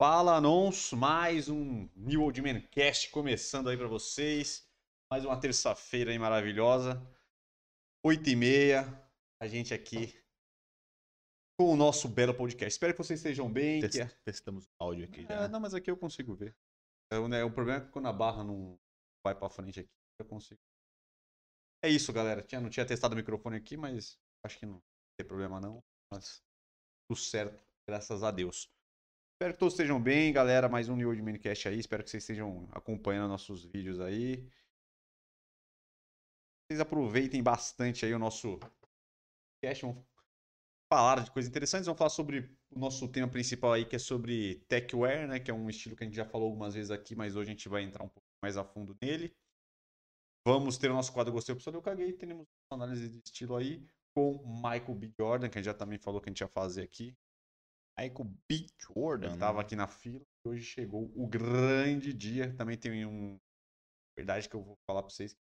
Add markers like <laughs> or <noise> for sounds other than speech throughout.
Fala, Anons, mais um New Old Man Cast começando aí pra vocês. Mais uma terça-feira aí maravilhosa. 8 e meia, a gente aqui com o nosso belo podcast. Espero que vocês estejam bem. que- Test- Testamos o áudio aqui já. É, não, mas aqui eu consigo ver. É, o, né, o problema é que quando a barra não vai pra frente aqui, eu consigo. É isso, galera. Tinha, não tinha testado o microfone aqui, mas acho que não tem problema não. Mas tudo certo, graças a Deus. Espero que todos estejam bem, galera. Mais um New Old Minicast aí. Espero que vocês estejam acompanhando nossos vídeos aí. Vocês aproveitem bastante aí o nosso podcast. Vamos falar de coisas interessantes. Vamos falar sobre o nosso tema principal aí, que é sobre techwear, né? Que é um estilo que a gente já falou algumas vezes aqui, mas hoje a gente vai entrar um pouco mais a fundo nele. Vamos ter o nosso quadro Gostei, Pessoal, eu caguei. Teremos análise de estilo aí com Michael B. Jordan, que a gente já também falou que a gente ia fazer aqui. Michael B. Jordan. Ele tava aqui na fila e hoje chegou o grande dia. Também tem um. Verdade que eu vou falar pra vocês.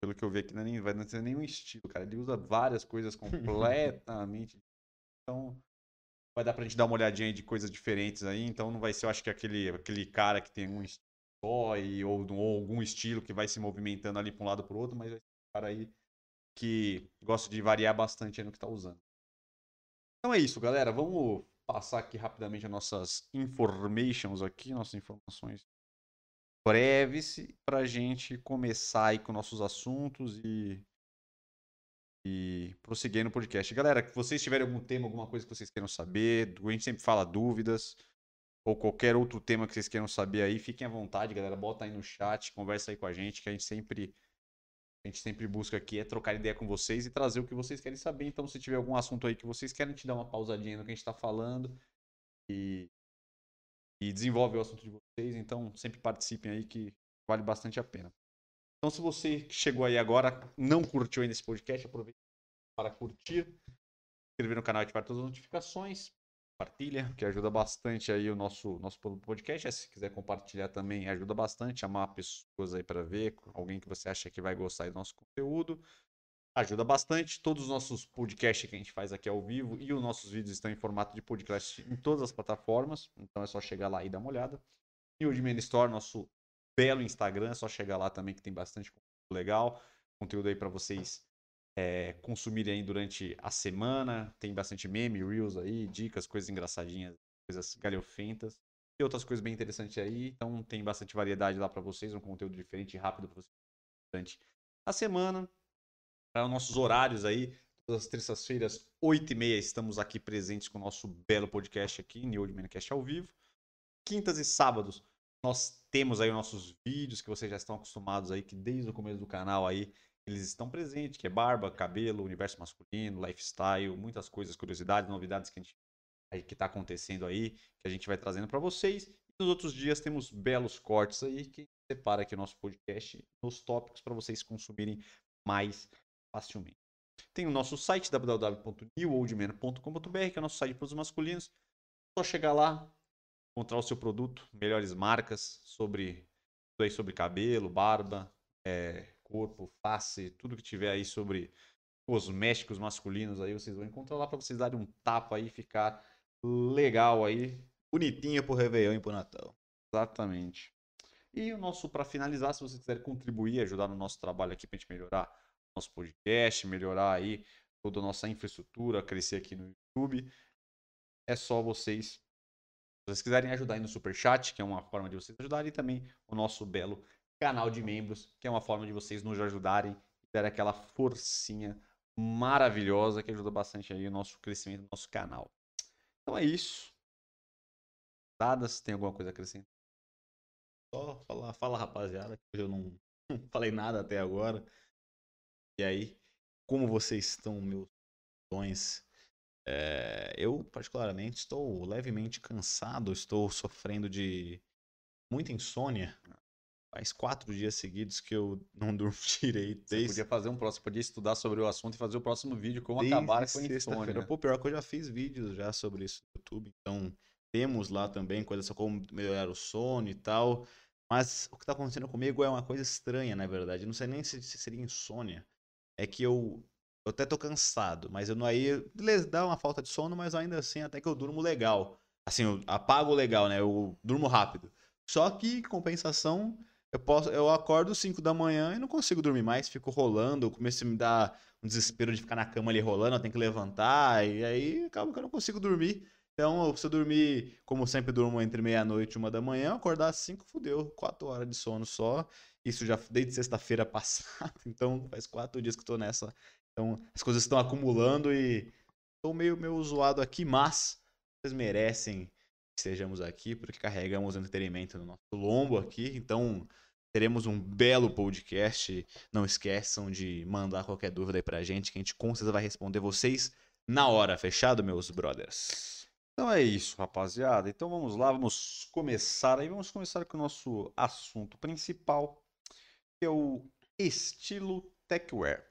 Pelo que eu vi aqui, não é nem, vai não ser nenhum estilo, cara. Ele usa várias coisas <laughs> completamente. então, vai dar pra gente dar uma olhadinha aí de coisas diferentes aí. Então, não vai ser, eu acho que aquele, aquele cara que tem um estilo só e, ou, ou algum estilo que vai se movimentando ali pra um lado pro outro, mas vai ser um cara aí que gosta de variar bastante no que tá usando. Então é isso, galera. Vamos passar aqui rapidamente as nossas informations aqui, nossas informações breves para a gente começar aí com nossos assuntos e e prosseguir no podcast. Galera, se vocês tiverem algum tema, alguma coisa que vocês queiram saber, a gente sempre fala dúvidas ou qualquer outro tema que vocês queiram saber aí, fiquem à vontade, galera, bota aí no chat, conversa aí com a gente, que a gente sempre a gente sempre busca aqui é trocar ideia com vocês e trazer o que vocês querem saber. Então, se tiver algum assunto aí que vocês querem te dar uma pausadinha no que a gente está falando e, e desenvolve o assunto de vocês, então sempre participem aí que vale bastante a pena. Então, se você que chegou aí agora, não curtiu ainda esse podcast, aproveite para curtir, inscrever no canal e ativar todas as notificações, compartilha, que ajuda bastante aí o nosso, nosso podcast. Se quiser compartilhar também, ajuda bastante, chamar pessoas aí para ver, alguém que você acha que vai gostar do nosso conteúdo. Ajuda bastante. Todos os nossos podcasts que a gente faz aqui ao vivo e os nossos vídeos estão em formato de podcast em todas as plataformas. Então é só chegar lá e dar uma olhada. E o Admin Store, nosso belo Instagram, é só chegar lá também que tem bastante conteúdo legal. Conteúdo aí para vocês é, consumirem aí durante a semana. Tem bastante meme, reels aí, dicas, coisas engraçadinhas, coisas galhofentas. E outras coisas bem interessantes aí. Então tem bastante variedade lá para vocês, um conteúdo diferente e rápido para vocês durante a semana. Para os nossos horários aí, todas as terças-feiras, 8h30, estamos aqui presentes com o nosso belo podcast aqui, New Old Mancast ao vivo. Quintas e sábados, nós temos aí os nossos vídeos que vocês já estão acostumados aí, que desde o começo do canal aí, eles estão presentes, que é barba, cabelo, universo masculino, lifestyle, muitas coisas, curiosidades, novidades que a gente que está acontecendo aí, que a gente vai trazendo para vocês. E nos outros dias temos belos cortes aí que separa aqui o nosso podcast nos tópicos para vocês consumirem mais facilmente. Tem o nosso site www.newoldman.com.br, que é o nosso site para os masculinos. É só chegar lá, encontrar o seu produto, melhores marcas sobre tudo aí sobre cabelo, barba, é, corpo, face, tudo que tiver aí sobre cosméticos masculinos aí, vocês vão encontrar lá para vocês darem um tapa aí e ficar legal aí. Bonitinha pro Réveillon e pro Natal. Exatamente. E o nosso, para finalizar, se vocês quiserem contribuir, ajudar no nosso trabalho aqui pra gente melhorar nosso podcast, melhorar aí toda a nossa infraestrutura, crescer aqui no YouTube, é só vocês, se vocês quiserem ajudar aí no Superchat, que é uma forma de vocês ajudarem, e também o nosso belo canal de membros, que é uma forma de vocês nos ajudarem e dar aquela forcinha maravilhosa que ajuda bastante aí o nosso crescimento do nosso canal. Então é isso. Dadas, tem alguma coisa a acrescentar? Só falar, fala rapaziada, que eu não <laughs> falei nada até agora. E aí, como vocês estão, meus sonhos? É, eu, particularmente, estou levemente cansado, estou sofrendo de muita insônia. Faz quatro dias seguidos que eu não <laughs> durmo direito. Você Desde, podia fazer um próximo, podia estudar sobre o assunto e fazer o próximo vídeo como desde acabar com insônia. Pô, pior que eu já fiz vídeos já sobre isso no YouTube. Então, temos lá também coisas como melhorar o sono e tal. Mas o que tá acontecendo comigo é uma coisa estranha, na verdade. Não sei nem se, se seria insônia. É que eu, eu até tô cansado, mas eu não aí. Beleza, dá uma falta de sono, mas ainda assim até que eu durmo legal. Assim, eu apago legal, né? Eu durmo rápido. Só que, compensação, eu, posso, eu acordo 5 da manhã e não consigo dormir mais, fico rolando, começo a me dar um desespero de ficar na cama ali rolando, eu tenho que levantar, e aí acaba que eu não consigo dormir. Então, se eu dormir, como sempre durmo entre meia-noite e uma da manhã, acordar às 5, fudeu, 4 horas de sono só. Isso já desde sexta-feira <laughs> passada, então faz quatro dias que eu tô nessa. Então, as coisas estão acumulando e tô meio, meio zoado aqui, mas vocês merecem que estejamos aqui, porque carregamos entretenimento no nosso lombo aqui. Então, teremos um belo podcast. Não esqueçam de mandar qualquer dúvida aí pra gente, que a gente com certeza vai responder vocês na hora. Fechado, meus brothers? Então é isso, rapaziada. Então vamos lá, vamos começar aí. Vamos começar com o nosso assunto principal, que é o estilo techwear.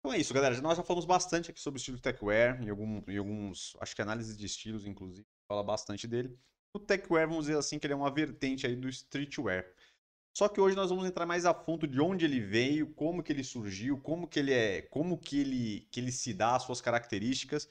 Então é isso, galera. Nós já falamos bastante aqui sobre o estilo techwear, em, algum, alguns, acho que análise de estilos, inclusive, fala bastante dele. O techwear, vamos dizer assim, que ele é uma vertente aí do streetwear. Só que hoje nós vamos entrar mais a fundo de onde ele veio, como que ele surgiu, como que ele é, como que ele, que ele se dá, as suas características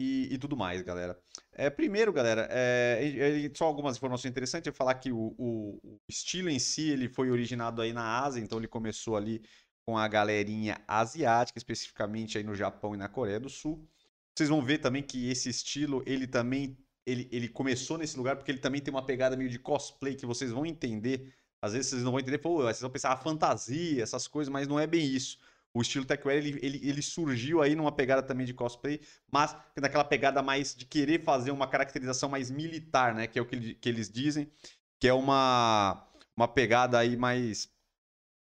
e, e tudo mais, galera. É, primeiro, galera, é, só algumas informações interessantes. Eu falar que o, o, o, estilo em si ele foi originado aí na Ásia, então ele começou ali com a galerinha asiática, especificamente aí no Japão e na Coreia do Sul. Vocês vão ver também que esse estilo ele também ele, ele começou nesse lugar porque ele também tem uma pegada meio de cosplay que vocês vão entender. Às vezes vocês não vão entender, pô, vocês vão pensar a ah, fantasia, essas coisas, mas não é bem isso o estilo techwear ele, ele, ele, surgiu aí numa pegada também de cosplay, mas naquela pegada mais de querer fazer uma caracterização mais militar, né? Que é o que, que eles dizem, que é uma, uma pegada aí mais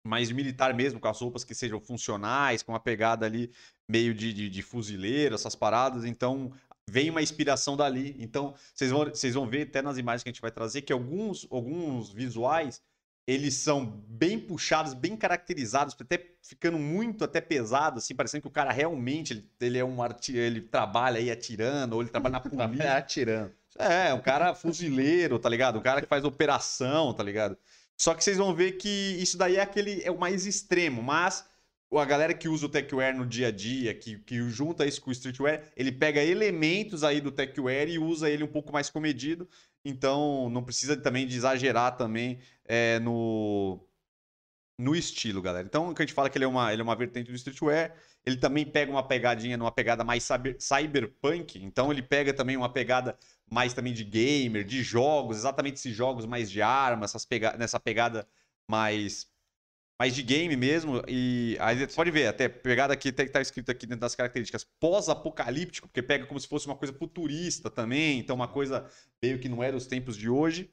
mais militar mesmo, com as roupas que sejam funcionais, com uma pegada ali meio de, de, de fuzileiro, essas paradas. Então, vem uma inspiração dali. Então, vocês vão, vocês vão ver até nas imagens que a gente vai trazer que alguns, alguns visuais eles são bem puxados, bem caracterizados, até ficando muito até pesado, assim, parecendo que o cara realmente ele, ele é um arti ele trabalha aí atirando, ou ele trabalha na <laughs> polícia. atirando. É, um cara fuzileiro, tá ligado? Um cara que faz operação, tá ligado? Só que vocês vão ver que isso daí é aquele é o mais extremo, mas a galera que usa o techwear no dia a dia, que, que junta isso com o streetwear, ele pega elementos aí do techwear e usa ele um pouco mais comedido. Então, não precisa também de exagerar também é, no, no estilo, galera. Então, o que a gente fala que ele é uma, ele é uma vertente do streetwear, ele também pega uma pegadinha numa pegada mais cyber, cyberpunk, então ele pega também uma pegada mais também de gamer, de jogos, exatamente esses jogos mais de armas, essas pega nessa pegada mais mais de game mesmo. E aí você pode ver, até pegada aqui, até que tá escrito aqui dentro das características, pós-apocalíptico, porque pega como se fosse uma coisa futurista também, então uma coisa meio que não é dos tempos de hoje.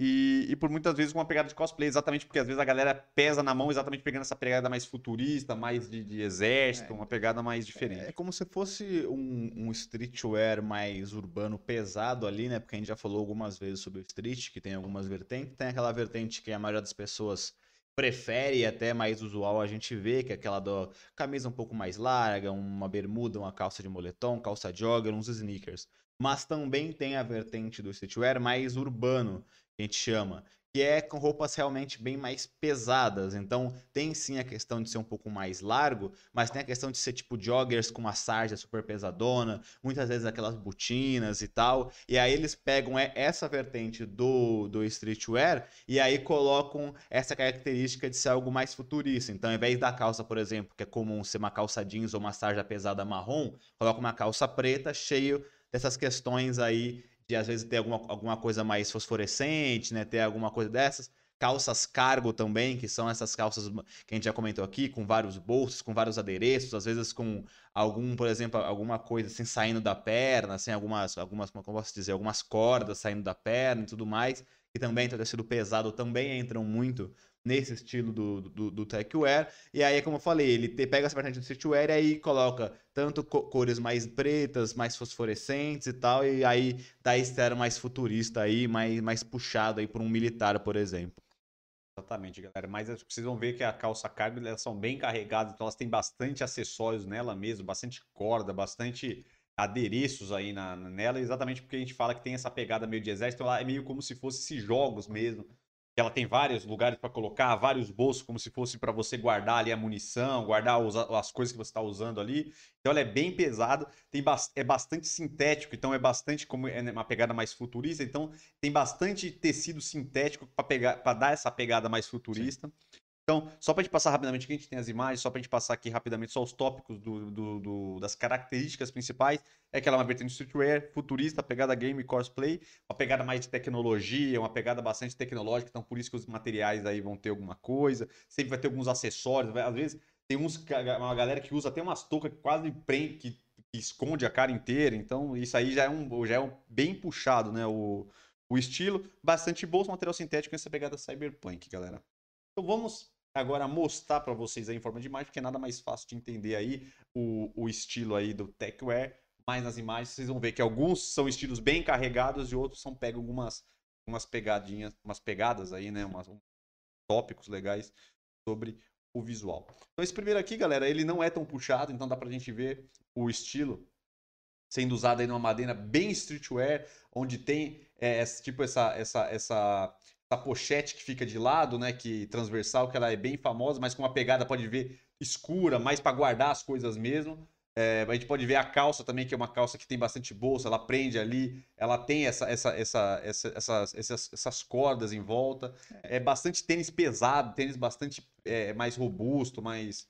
E, e, por muitas vezes com uma pegada de cosplay, exatamente porque às vezes a galera pesa na mão, exatamente pegando essa pegada mais futurista, mais de, de exército, é, uma pegada mais diferente. É, é como se fosse um, um, streetwear mais urbano pesado ali, né? Porque a gente já falou algumas vezes sobre o street, que tem algumas vertentes. Tem aquela vertente que a maioria das pessoas prefere até mais usual a gente vê, que é aquela da camisa um pouco mais larga, uma bermuda, uma calça de moletom, calça jogger, uns sneakers. Mas também tem a vertente do streetwear mais urbano, que a gente chama, que é com roupas realmente bem mais pesadas. Então, tem sim a questão de ser um pouco mais largo, mas tem a questão de ser tipo joggers com uma sarja super pesadona, muitas vezes aquelas botinas e tal. E aí eles pegam essa vertente do, do streetwear e aí colocam essa característica de ser algo mais futurista. Então, ao invés da calça, por exemplo, que é comum ser uma calça jeans ou uma sarja pesada marrom, coloca uma calça preta cheio dessas questões aí de às vezes ter alguma, alguma coisa mais fosforescente, né? Ter alguma coisa dessas. Calças cargo também, que são essas calças que a gente já comentou aqui, com vários bolsos, com vários adereços, às vezes com algum, por exemplo, alguma coisa assim saindo da perna, assim, algumas, algumas, como posso dizer, algumas cordas saindo da perna e tudo mais, que também tem tecido pesado, também entram muito nesse estilo do, do, do techwear. E aí, como eu falei, ele te, pega essa vertente do streetwear e aí coloca tanto co cores mais pretas, mais fosforescentes e tal, e aí dá esse era mais futurista aí, mais, mais puxado aí por um militar, por exemplo. Exatamente, galera. Mas vocês vão ver que a calça cargo elas são bem carregadas, então elas têm bastante acessórios nela mesmo, bastante corda, bastante adereços aí na, nela, exatamente porque a gente fala que tem essa pegada meio de exército, então ela é meio como se fosse esses jogos mesmo ela tem vários lugares para colocar, vários bolsos, como se fosse para você guardar ali a munição, guardar os, as coisas que você está usando ali. Então ela é bem pesada, tem ba é bastante sintético, então é bastante como é uma pegada mais futurista, então tem bastante tecido sintético para pegar para dar essa pegada mais futurista. Sim. Então, só para a gente passar rapidamente, aqui a gente tem as imagens, só para a gente passar aqui rapidamente só os tópicos do, do, do, das características principais. É que ela é uma vertente streetwear, futurista, pegada game cosplay, uma pegada mais de tecnologia, uma pegada bastante tecnológica, então por isso que os materiais aí vão ter alguma coisa. Sempre vai ter alguns acessórios, às vezes tem uns, uma galera que usa até umas toucas que quase prende, que, que esconde a cara inteira, então isso aí já é um, já é um bem puxado, né, o, o estilo. Bastante bolso, material sintético nessa pegada cyberpunk, galera. Então vamos agora mostrar para vocês aí em forma de imagem, porque é nada mais fácil de entender aí o, o estilo aí do techwear. Mas nas imagens vocês vão ver que alguns são estilos bem carregados e outros são pegam algumas umas pegadinhas, umas pegadas aí, né, umas um, tópicos legais sobre o visual. Então esse primeiro aqui, galera, ele não é tão puxado, então dá pra gente ver o estilo sendo usado aí numa madeira bem streetwear, onde tem é, tipo essa essa essa essa pochete que fica de lado, né, que transversal, que ela é bem famosa, mas com uma pegada pode ver escura, mais para guardar as coisas mesmo. É, a gente pode ver a calça também, que é uma calça que tem bastante bolsa, ela prende ali, ela tem essa, essa, essa, essa essas, essas, essas, cordas em volta. É bastante tênis pesado, tênis bastante é, mais robusto, mais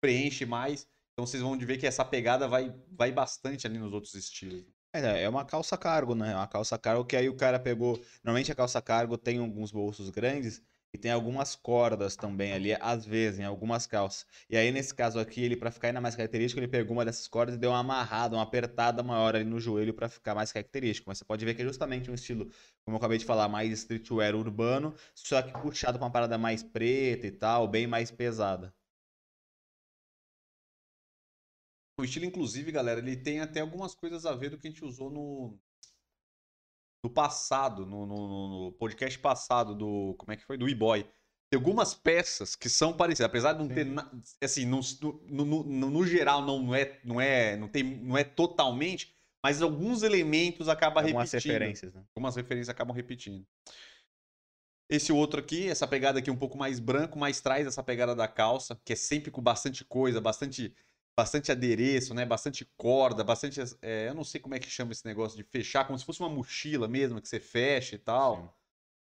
preenche mais. Então vocês vão ver que essa pegada vai, vai bastante ali nos outros estilos. É, é uma calça cargo, né? É uma calça cargo que aí o cara pegou. Normalmente a calça cargo tem alguns bolsos grandes e tem algumas cordas também ali, às vezes, em algumas calças. E aí, nesse caso aqui, ele, para ficar ainda mais característico, ele pegou uma dessas cordas e deu uma amarrada, uma apertada maior ali no joelho para ficar mais característico. Mas você pode ver que é justamente um estilo, como eu acabei de falar, mais streetwear urbano, só que puxado pra uma parada mais preta e tal, bem mais pesada. O estilo, inclusive, galera, ele tem até algumas coisas a ver do que a gente usou no, no passado, no, no, no podcast passado do. Como é que foi? Do e-boy. Tem algumas peças que são parecidas, apesar de não Sim. ter. Assim, no, no, no, no, geral, não é, não, é, não, tem, não é totalmente, mas alguns elementos acabam algumas repetindo. Algumas referências, né? Algumas referências acabam repetindo. Esse outro aqui, essa pegada aqui um pouco mais branco, mas traz essa pegada da calça, que é sempre com bastante coisa, bastante bastante adereço, né? Bastante corda, bastante. É, eu não sei como é que chama esse negócio de fechar, como se fosse uma mochila mesmo, que você fecha e tal. Sim.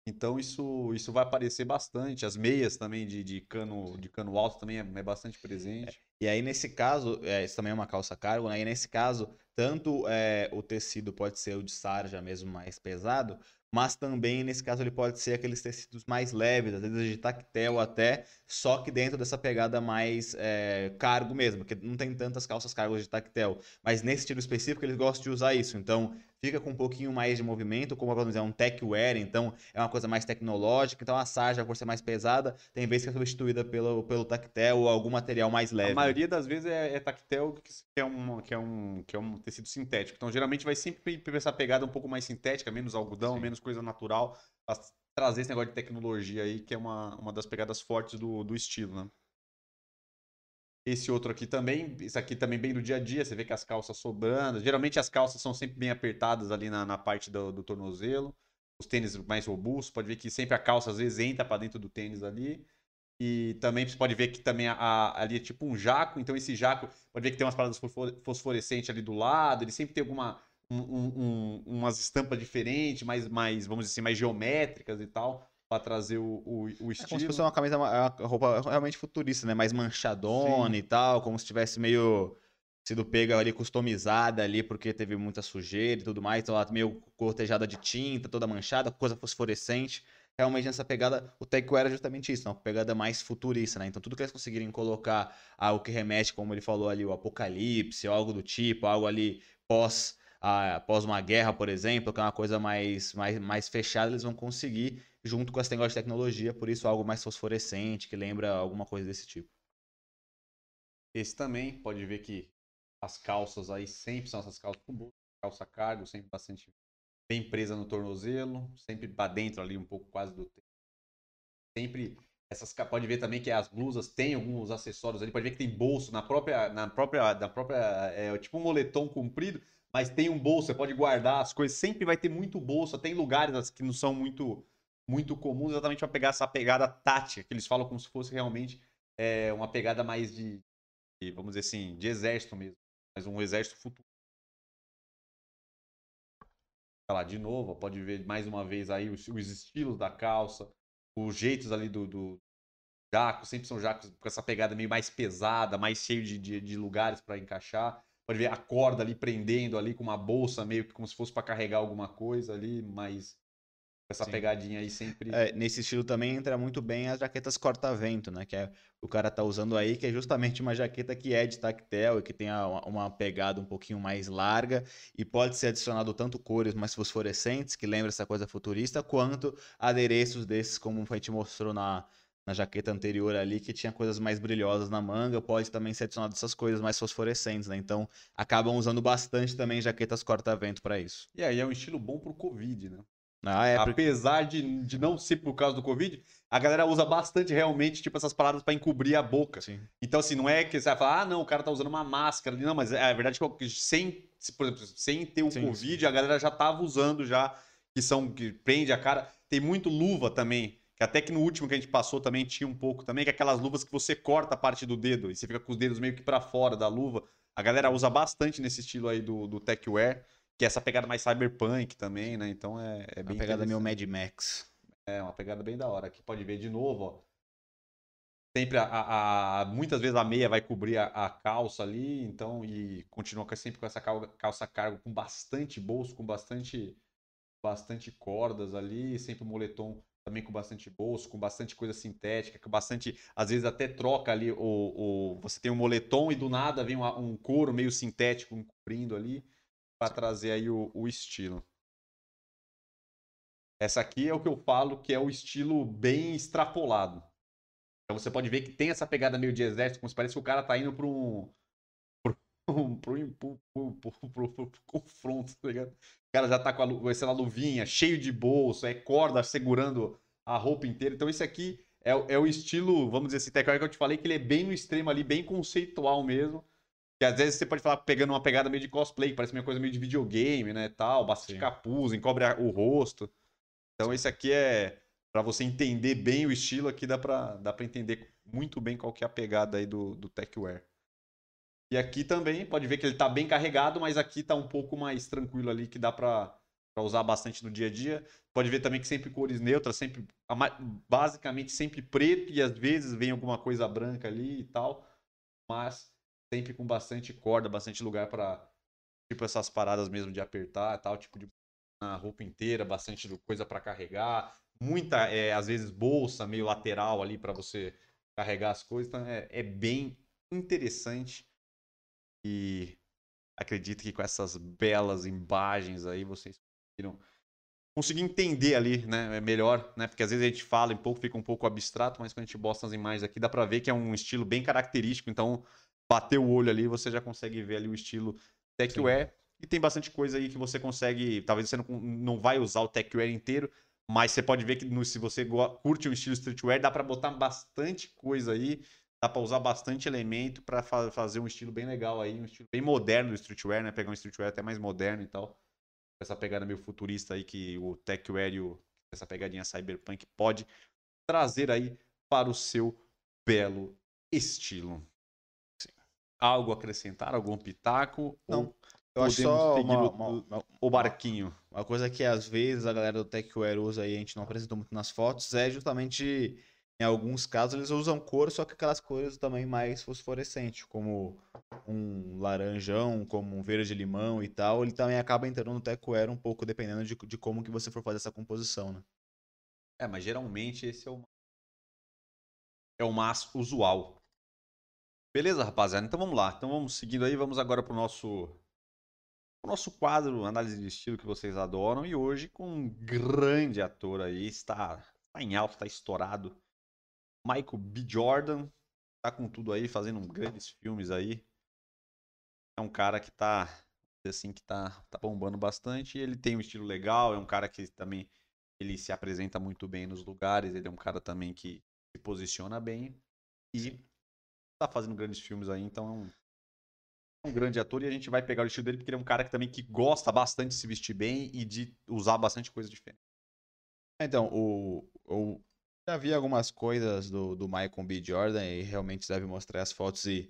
Então isso, isso vai aparecer bastante. As meias também de, de cano de cano alto também é, é bastante presente. É. E aí, nesse caso, é, isso também é uma calça cargo, né? E nesse caso, tanto é, o tecido pode ser o de sarja mesmo mais pesado, mas também nesse caso ele pode ser aqueles tecidos mais leves, às vezes de tactel até, só que dentro dessa pegada mais é, cargo mesmo, porque não tem tantas calças cargos de tactel, mas nesse estilo específico eles gostam de usar isso, então fica com um pouquinho mais de movimento, como vamos dizer, um tech wear, então é uma coisa mais tecnológica, então a sarja, por ser mais pesada, tem vezes que é substituída pelo, pelo tactel ou algum material mais leve. A maioria das vezes é, é tactel que é, um, que, é um, que é um tecido sintético, então geralmente vai sempre ter essa pegada um pouco mais sintética, menos algodão, Sim. menos coisa natural, pra trazer esse negócio de tecnologia aí, que é uma, uma das pegadas fortes do, do estilo, né? Esse outro aqui também, isso aqui também bem do dia a dia, você vê que as calças sobrando. Geralmente as calças são sempre bem apertadas ali na, na parte do, do tornozelo. Os tênis mais robustos, pode ver que sempre a calça às vezes entra para dentro do tênis ali. E também você pode ver que também a, a, ali é tipo um jaco, então esse jaco pode ver que tem umas paradas fosforescentes ali do lado, ele sempre tem alguma um, um, umas estampas diferentes, mais, mais, vamos dizer assim, mais geométricas e tal para trazer o, o, o, estilo. É como se fosse uma camisa, uma roupa realmente futurista, né? Mais manchadona Sim. e tal, como se tivesse meio sido pega ali, customizada ali, porque teve muita sujeira e tudo mais, então ela meio cortejada de tinta, toda manchada, coisa fosforescente. Realmente nessa pegada, o Teco era justamente isso, uma pegada mais futurista, né? Então tudo que eles conseguirem colocar algo que remete, como ele falou ali, o apocalipse, algo do tipo, algo ali pós após uma guerra, por exemplo, que é uma coisa mais, mais, mais fechada, eles vão conseguir junto com esse negócio de tecnologia, por isso algo mais fosforescente, que lembra alguma coisa desse tipo. Esse também, pode ver que as calças aí sempre são essas calças com calça cargo, sempre bastante bem presa no tornozelo, sempre para dentro ali um pouco quase do sempre essas pode ver também que as blusas têm alguns acessórios ali, pode ver que tem bolso na própria na própria na própria é, tipo um moletom comprido, mas tem um bolso, você pode guardar as coisas, sempre vai ter muito bolso, tem lugares que não são muito muito comum exatamente para pegar essa pegada tática, que eles falam como se fosse realmente é, uma pegada mais de, de, vamos dizer assim, de exército mesmo. Mas um exército futuro. Olha lá, de novo, pode ver mais uma vez aí os, os estilos da calça, os jeitos ali do, do jaco, sempre são jacos com essa pegada meio mais pesada, mais cheio de, de, de lugares para encaixar. Pode ver a corda ali prendendo ali com uma bolsa, meio que como se fosse para carregar alguma coisa ali, mas essa Sim. pegadinha aí sempre. É, nesse estilo também entra muito bem as jaquetas corta-vento, né? Que é, o cara tá usando aí, que é justamente uma jaqueta que é de tactel e que tem a, uma pegada um pouquinho mais larga e pode ser adicionado tanto cores mais fosforescentes, que lembra essa coisa futurista, quanto adereços desses, como a gente mostrou na, na jaqueta anterior ali, que tinha coisas mais brilhosas na manga, pode também ser adicionado essas coisas mais fosforescentes, né? Então, acabam usando bastante também jaquetas corta-vento para isso. E aí é um estilo bom pro Covid, né? Ah, é, Apesar de, de não ser por causa do Covid, a galera usa bastante realmente, tipo, essas palavras para encobrir a boca. Sim. Então, assim, não é que você vai falar, ah, não, o cara tá usando uma máscara. Não, mas é a verdade é que sem, por exemplo, sem ter o sim, Covid, sim. a galera já tava usando já, que são, que prende a cara. Tem muito luva também que até que no último que a gente passou também tinha um pouco também, que é aquelas luvas que você corta a parte do dedo e você fica com os dedos meio que para fora da luva. A galera usa bastante nesse estilo aí do, do techwear, que é essa pegada mais cyberpunk também, né? Então é, é bem. Uma pegada meio Mad Max. É, uma pegada bem da hora. Aqui pode ver de novo, ó. Sempre a, a, a muitas vezes a meia vai cobrir a, a, calça ali, então, e continua sempre com essa calça cargo com bastante bolso, com bastante bastante cordas ali, sempre o moletom também com bastante bolso, com bastante coisa sintética, com bastante. Às vezes até troca ali o. o você tem um moletom e do nada vem um, um couro meio sintético cobrindo ali para trazer aí o, o estilo. Essa aqui é o que eu falo que é o estilo bem extrapolado. Então você pode ver que tem essa pegada meio de exército, como se parece que o cara tá indo para um. <laughs> para um confronto, tá ligado? Cara já tá com a, sei lá, luvinha, cheio de bolso, é corda segurando a roupa inteira. Então, esse aqui é, é o estilo, vamos dizer assim, até que eu te falei que ele é bem no extremo ali, bem conceitual mesmo. Que às vezes você pode falar pegando uma pegada meio de cosplay, parece uma coisa meio de videogame, né, tal, bastante capuz, encobre o rosto. Então esse aqui é para você entender bem o estilo aqui dá para dá para entender muito bem qual que é a pegada aí do do techwear. E aqui também, pode ver que ele está bem carregado, mas aqui está um pouco mais tranquilo ali, que dá para usar bastante no dia a dia. Pode ver também que sempre cores neutras, sempre basicamente sempre preto e às vezes vem alguma coisa branca ali e tal, mas sempre com bastante corda, bastante lugar para tipo essas paradas mesmo de apertar tal, tipo de na roupa inteira, bastante coisa para carregar, muita é, às vezes bolsa meio lateral ali para você carregar as coisas, então é, é bem interessante e acredito que com essas belas imagens aí vocês conseguiram conseguir entender ali, né, é melhor, né, porque às vezes a gente fala um pouco, fica um pouco abstrato, mas quando a gente mostra as imagens aqui, dá para ver que é um estilo bem característico, então bater o olho ali, você já consegue ver ali o estilo techwear, e tem bastante coisa aí que você consegue, talvez você não, não vai usar o techwear inteiro, mas você pode ver que no, se você curte o estilo streetwear, dá para botar bastante coisa aí, dá para usar bastante elemento para fa fazer um estilo bem legal aí, um estilo bem moderno do streetwear, né? Pegar um streetwear até mais moderno e tal. Essa pegada meio futurista aí que o techwear e o, essa pegadinha cyberpunk pode trazer aí para o seu belo estilo. Sim. Algo acrescentar? Algum pitaco? Não. Eu acho só uma, uma, uma, o barquinho. Uma coisa que às vezes a galera do techwear usa aí, a gente não apresentou muito nas fotos, é justamente em alguns casos eles usam cor, só que aquelas cores também mais fosforescentes, como um laranjão, como um verde limão e tal, ele também acaba entrando no tecoero um pouco dependendo de, de como que você for fazer essa composição, né? É, mas geralmente esse é o é o mais usual. Beleza, rapaziada? Então vamos lá. Então vamos seguindo aí, vamos agora pro nosso o nosso quadro análise de estilo que vocês adoram e hoje com um grande ator aí, está, está em alta, está estourado Michael B. Jordan, tá com tudo aí, fazendo grandes filmes aí. É um cara que tá, assim, que tá, tá bombando bastante. Ele tem um estilo legal, é um cara que também ele se apresenta muito bem nos lugares, ele é um cara também que se posiciona bem e tá fazendo grandes filmes aí, então é um, é um grande ator e a gente vai pegar o estilo dele porque ele é um cara que também que gosta bastante de se vestir bem e de usar bastante coisa diferente. Então, o, o, já vi algumas coisas do, do Michael B. Jordan e realmente deve mostrar as fotos e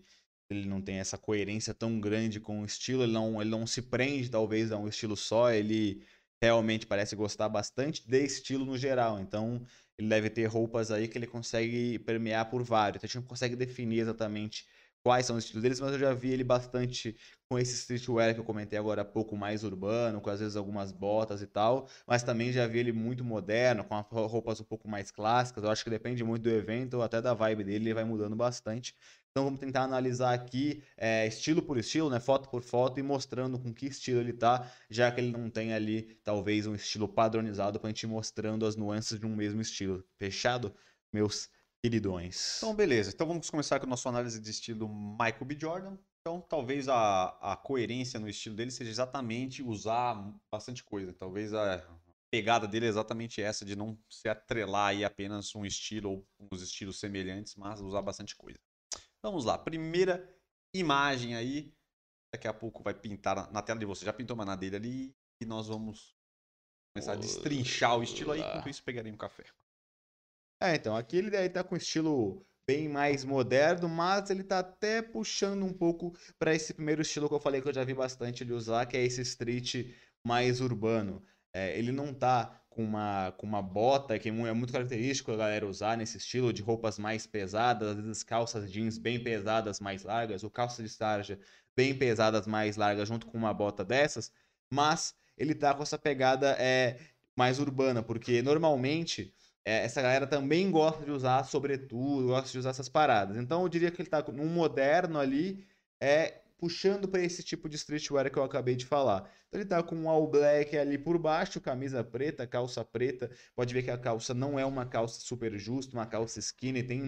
ele não tem essa coerência tão grande com o estilo, ele não, ele não se prende talvez a um estilo só, ele realmente parece gostar bastante de estilo no geral, então ele deve ter roupas aí que ele consegue permear por vários, então a gente não consegue definir exatamente quais são os estilos deles, mas eu já vi ele bastante com esse streetwear que eu comentei agora há pouco, mais urbano, com às vezes algumas botas e tal, mas também já vi ele muito moderno, com roupas um pouco mais clássicas. Eu acho que depende muito do evento até da vibe dele, ele vai mudando bastante. Então vamos tentar analisar aqui é, estilo por estilo, né, foto por foto e mostrando com que estilo ele tá, já que ele não tem ali talvez um estilo padronizado para a gente ir mostrando as nuances de um mesmo estilo. Fechado, meus queridões. Então, beleza. Então vamos começar com a nossa análise de estilo Michael B. Jordan. Então, talvez a, a coerência no estilo dele seja exatamente usar bastante coisa. Talvez a pegada dele é exatamente essa, de não se atrelar aí apenas um estilo ou uns estilos semelhantes, mas usar bastante coisa. Vamos lá. Primeira imagem aí. Daqui a pouco vai pintar na tela de você. Já pintou uma na dele ali. E nós vamos começar a destrinchar o estilo aí. Enquanto isso, pegarei um café. É, então, aqui ele daí tá com estilo bem mais moderno, mas ele tá até puxando um pouco para esse primeiro estilo que eu falei que eu já vi bastante ele usar, que é esse street mais urbano. É, ele não tá com uma, com uma bota, que é muito característico a galera usar nesse estilo, de roupas mais pesadas, às vezes calças jeans bem pesadas, mais largas, ou calças de sarja bem pesadas, mais largas, junto com uma bota dessas, mas ele tá com essa pegada é, mais urbana, porque normalmente é, essa galera também gosta de usar sobretudo, gosta de usar essas paradas. Então eu diria que ele tá num moderno ali, é puxando para esse tipo de streetwear que eu acabei de falar. Então ele tá com um all black ali por baixo, camisa preta, calça preta. Pode ver que a calça não é uma calça super justa, uma calça skinny, tem,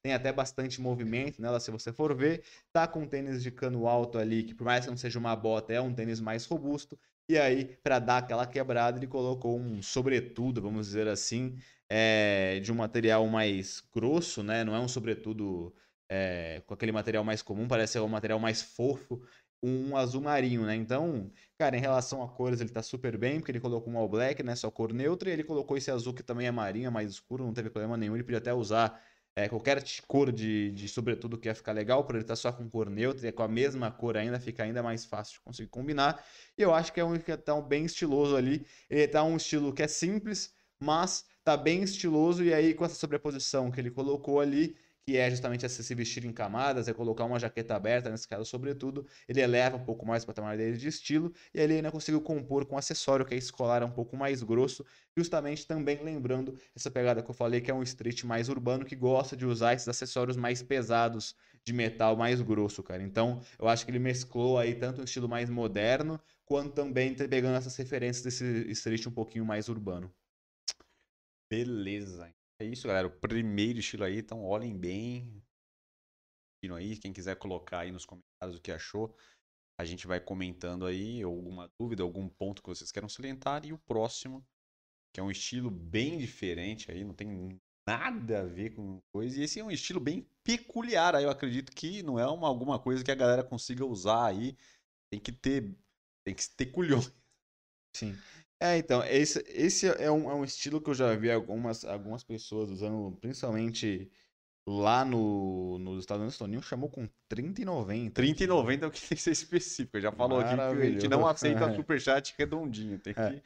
tem até bastante movimento nela, se você for ver. Tá com um tênis de cano alto ali, que por mais que não seja uma bota, é um tênis mais robusto. E aí, para dar aquela quebrada, ele colocou um sobretudo, vamos dizer assim, é, de um material mais grosso, né? Não é um sobretudo é, com aquele material mais comum, parece ser um material mais fofo, um azul marinho, né? Então, cara, em relação a cores, ele tá super bem, porque ele colocou um all black, né? Só cor neutra, e ele colocou esse azul que também é marinho, é mais escuro, não teve problema nenhum. Ele podia até usar é, qualquer cor de, de sobretudo que ia ficar legal, por ele estar tá só com cor neutra e com a mesma cor ainda, fica ainda mais fácil de conseguir combinar. E eu acho que é um que tá bem estiloso ali. Ele tá um estilo que é simples, mas tá bem estiloso e aí com essa sobreposição que ele colocou ali, que é justamente essa se vestir em camadas, é colocar uma jaqueta aberta, nesse caso, sobretudo, ele eleva um pouco mais o patamar dele de estilo, e ali ainda conseguiu compor com um acessório que é escolar, um pouco mais grosso, justamente também lembrando essa pegada que eu falei, que é um street mais urbano, que gosta de usar esses acessórios mais pesados, de metal mais grosso, cara. Então, eu acho que ele mesclou aí tanto um estilo mais moderno, quanto também pegando essas referências desse street um pouquinho mais urbano. Beleza. É isso, galera. O primeiro estilo aí, então olhem bem. Aí, quem quiser colocar aí nos comentários o que achou, a gente vai comentando aí alguma dúvida, algum ponto que vocês queiram salientar. E o próximo, que é um estilo bem diferente aí, não tem nada a ver com coisa. E esse é um estilo bem peculiar. Aí eu acredito que não é uma, alguma coisa que a galera consiga usar aí. Tem que ter, tem que ter culhões. Sim. É, então, esse, esse é, um, é um estilo que eu já vi algumas, algumas pessoas usando, principalmente lá no, nos Estados Unidos. Toninho chamou com 30,90. 30,90 é o que tem que ser específico. Já falou aqui que a gente não aceita <laughs> é. superchat redondinho. Tem é. que...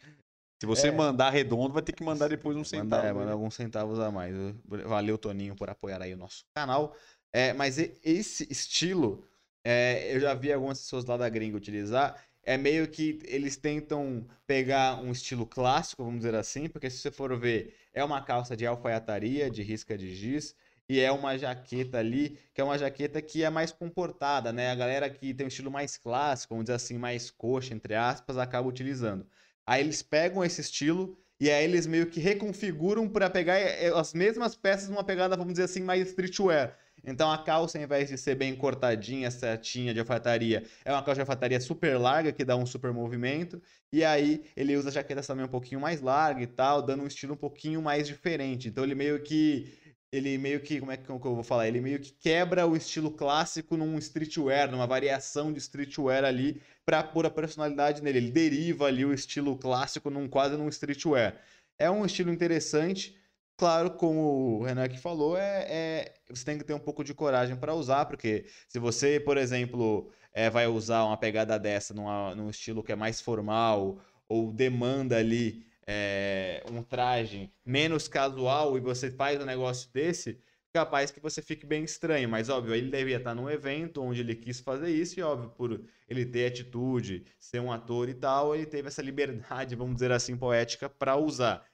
Se você é. mandar redondo, vai ter que mandar depois um centavo. Manda, é, mandar alguns centavos a mais. Valeu, Toninho, por apoiar aí o nosso canal. É, mas esse estilo, é, eu já vi algumas pessoas lá da gringa utilizar é meio que eles tentam pegar um estilo clássico, vamos dizer assim, porque se você for ver, é uma calça de alfaiataria, de risca de giz, e é uma jaqueta ali, que é uma jaqueta que é mais comportada, né? A galera que tem um estilo mais clássico, vamos dizer assim, mais coxa, entre aspas, acaba utilizando. Aí eles pegam esse estilo e aí eles meio que reconfiguram para pegar eh, as mesmas peças numa pegada, vamos dizer assim, mais streetwear. Então a calça, ao invés de ser bem cortadinha, certinha de alfaiataria, é uma calça de alfaiataria super larga que dá um super movimento. E aí ele usa jaquetas também um pouquinho mais larga e tal, dando um estilo um pouquinho mais diferente. Então ele meio que ele meio que, como é que eu vou falar? Ele meio que quebra o estilo clássico num streetwear, numa variação de streetwear ali, para pôr a personalidade nele. Ele deriva ali o estilo clássico num quase num streetwear. é um estilo interessante. Claro, como o Renan aqui falou, é, é você tem que ter um pouco de coragem para usar, porque se você, por exemplo, é, vai usar uma pegada dessa numa, num estilo que é mais formal ou demanda ali é, um traje menos casual e você faz um negócio desse, capaz que você fique bem estranho. Mas, óbvio, ele devia estar num evento onde ele quis fazer isso, e, óbvio, por ele ter atitude, ser um ator e tal, ele teve essa liberdade, <laughs> vamos dizer assim, poética para usar.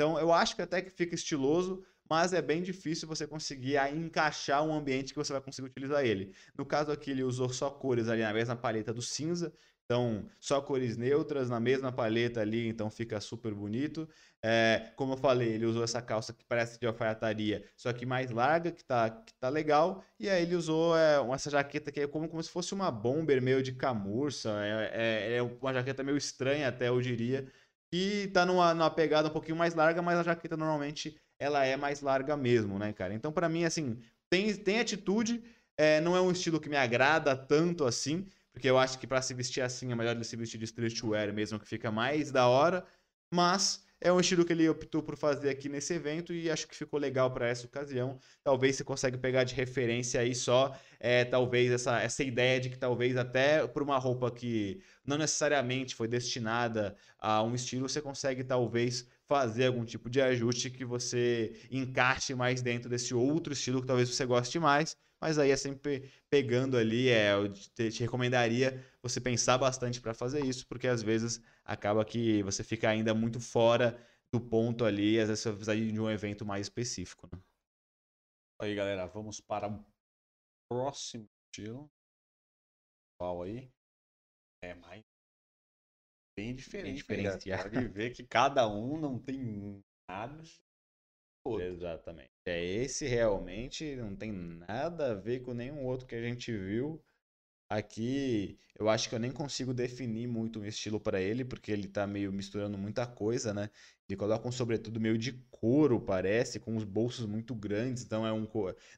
Então, eu acho que até que fica estiloso, mas é bem difícil você conseguir encaixar um ambiente que você vai conseguir utilizar ele. No caso aqui, ele usou só cores ali na mesma paleta do cinza, então, só cores neutras na mesma paleta ali, então fica super bonito. É, como eu falei, ele usou essa calça que parece de alfaiataria, só que mais larga, que tá, que tá legal. E aí ele usou é, essa jaqueta que é como, como se fosse uma bomber meio de camurça. É, é, é uma jaqueta meio estranha até, eu diria. E tá numa, numa pegada um pouquinho mais larga, mas a jaqueta normalmente ela é mais larga mesmo, né, cara? Então, para mim, assim, tem, tem atitude, é, não é um estilo que me agrada tanto assim, porque eu acho que para se vestir assim é melhor ele se vestir de streetwear mesmo, que fica mais da hora. Mas é um estilo que ele optou por fazer aqui nesse evento e acho que ficou legal para essa ocasião. Talvez você consegue pegar de referência aí só, é, talvez essa, essa ideia de que talvez até por uma roupa que não necessariamente foi destinada a um estilo, você consegue talvez fazer algum tipo de ajuste que você encaixe mais dentro desse outro estilo que talvez você goste mais mas aí é sempre pegando ali, é, eu te, te recomendaria você pensar bastante para fazer isso, porque às vezes acaba que você fica ainda muito fora do ponto ali, às vezes você precisa de um evento mais específico. Né? Aí, galera, vamos para o próximo estilo. Qual aí? É mais bem diferente. Bem diferenciado. Pode ver que cada um não tem nada <laughs> outro. Exatamente. É esse realmente não tem nada a ver com nenhum outro que a gente viu. Aqui, eu acho que eu nem consigo definir muito um estilo para ele, porque ele tá meio misturando muita coisa, né? Ele coloca um sobretudo meio de couro, parece, com os bolsos muito grandes, então é um,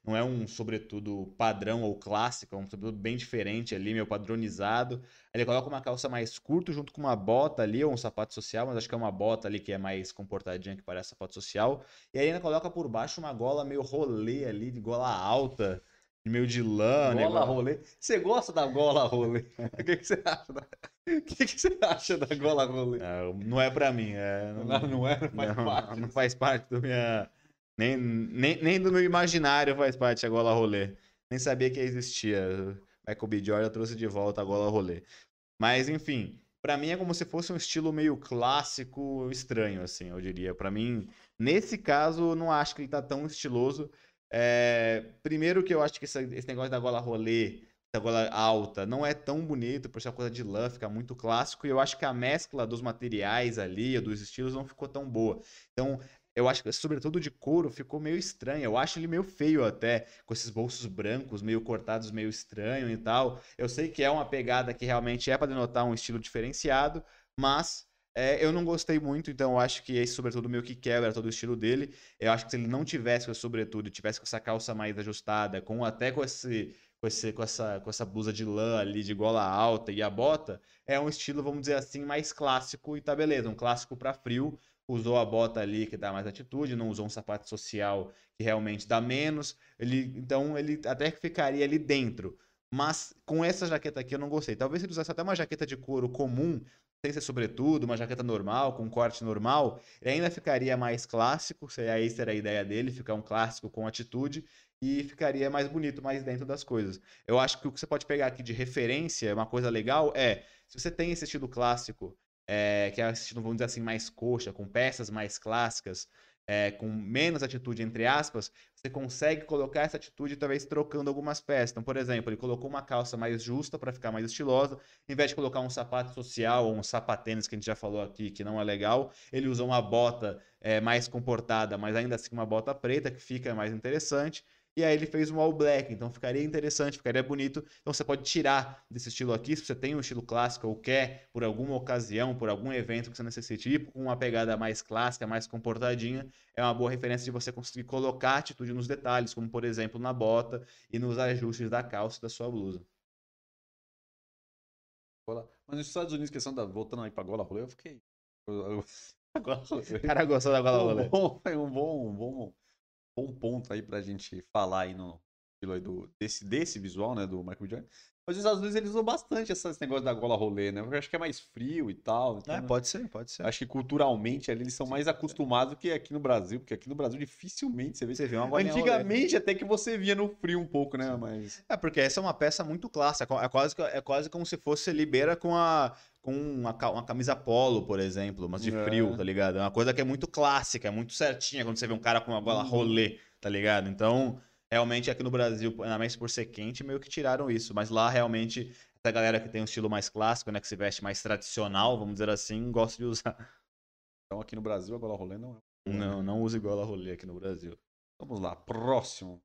não é um sobretudo padrão ou clássico, é um sobretudo bem diferente ali, meio padronizado. Ele coloca uma calça mais curta junto com uma bota ali, ou um sapato social, mas acho que é uma bota ali que é mais comportadinha, que parece sapato social. E aí ainda coloca por baixo uma gola meio rolê ali, de gola alta, meio de lã? Gola rolê. Você gosta da gola rolê? <laughs> O que, que você acha da... O que, que você acha da gola rolê? Não, não é pra mim. É... <laughs> Não, não é, não faz não, parte. Não faz parte do minha... Nem, nem, nem do meu imaginário faz parte a gola rolê. Nem sabia que existia. Michael B. Jordan trouxe de volta a gola rolê. Mas, enfim, para mim é como se fosse um estilo meio clássico, estranho, assim, eu diria. Para mim, nesse caso, não acho que ele tá tão estiloso. É, primeiro que eu acho que esse, esse, negócio da gola rolê, da gola alta, não é tão bonito, por ser uma coisa de lã, fica muito clássico, e eu acho que a mescla dos materiais ali, dos estilos, não ficou tão boa. Então, eu acho que, sobretudo de couro, ficou meio estranho. Eu acho ele meio feio até, com esses bolsos brancos, meio cortados, meio estranho e tal. Eu sei que é uma pegada que realmente é para denotar um estilo diferenciado, mas é, eu não gostei muito, então eu acho que esse sobretudo meio que quebra todo o estilo dele. Eu acho que se ele não tivesse com esse sobretudo, tivesse com essa calça mais ajustada, com até com esse, com esse com essa com essa blusa de lã ali de gola alta e a bota, é um estilo, vamos dizer assim, mais clássico e tá beleza, um clássico para frio. Usou a bota ali que dá mais atitude, não usou um sapato social que realmente dá menos. Ele, então ele até ficaria ali dentro. Mas com essa jaqueta aqui eu não gostei. Talvez ele usasse até uma jaqueta de couro comum, sem ser sobretudo, uma jaqueta normal, com corte normal, ele ainda ficaria mais clássico, aí será a ideia dele, ficar um clássico com atitude, e ficaria mais bonito, mais dentro das coisas. Eu acho que o que você pode pegar aqui de referência, uma coisa legal, é, se você tem esse estilo clássico, é, que é esse estilo, vamos dizer assim, mais coxa, com peças mais clássicas, é, com menos atitude, entre aspas, você consegue colocar essa atitude talvez trocando algumas peças. Então, por exemplo, ele colocou uma calça mais justa para ficar mais estilosa, em vez de colocar um sapato social ou um sapatênis que a gente já falou aqui que não é legal, ele usou uma bota é, mais comportada, mas ainda assim uma bota preta que fica mais interessante. E aí ele fez um all black, então ficaria interessante, ficaria bonito. Então você pode tirar desse estilo aqui, se você tem um estilo clássico ou quer, por alguma ocasião, por algum evento que você necessite ir com uma pegada mais clássica, mais comportadinha, é uma boa referência de você conseguir colocar atitude nos detalhes, como por exemplo na bota e nos ajustes da calça da sua blusa. Mas nos Estados Unidos, questão da. Voltando aí pra gola rolê, eu fiquei. Eu, eu, O cara gostou da gola um rolê. bom, é um bom, um bom, bom ponto aí pra gente falar aí no estilo aí do, desse, desse visual, né, do Michael Jordan. Mas os Estados Unidos eles usam bastante esse negócio da gola rolê, né? Porque eu acho que é mais frio e tal. Então, É, pode ser, pode ser. Acho que culturalmente ali eles são mais acostumados que aqui no Brasil, porque aqui no Brasil dificilmente você vê. Você vê uma golinha rolê. Antigamente até que você via no frio um pouco, né? Mas. É, porque essa é uma peça muito clássica. É quase, é quase como se fosse libera com a com uma, uma camisa polo, por exemplo, mas de É. frio, tá ligado? É uma coisa que é muito clássica, é muito certinha quando você vê um cara com uma gola Uhum. rolê, tá ligado? Então, realmente aqui no Brasil, ainda mais por ser quente, meio que tiraram isso. Mas lá, realmente, essa galera que tem um estilo mais clássico, né, que se veste mais tradicional, vamos dizer assim, gosta de usar. <laughs> Então aqui no Brasil a gola rolê não é. Não, não use gola rolê aqui no Brasil. Vamos lá, próximo.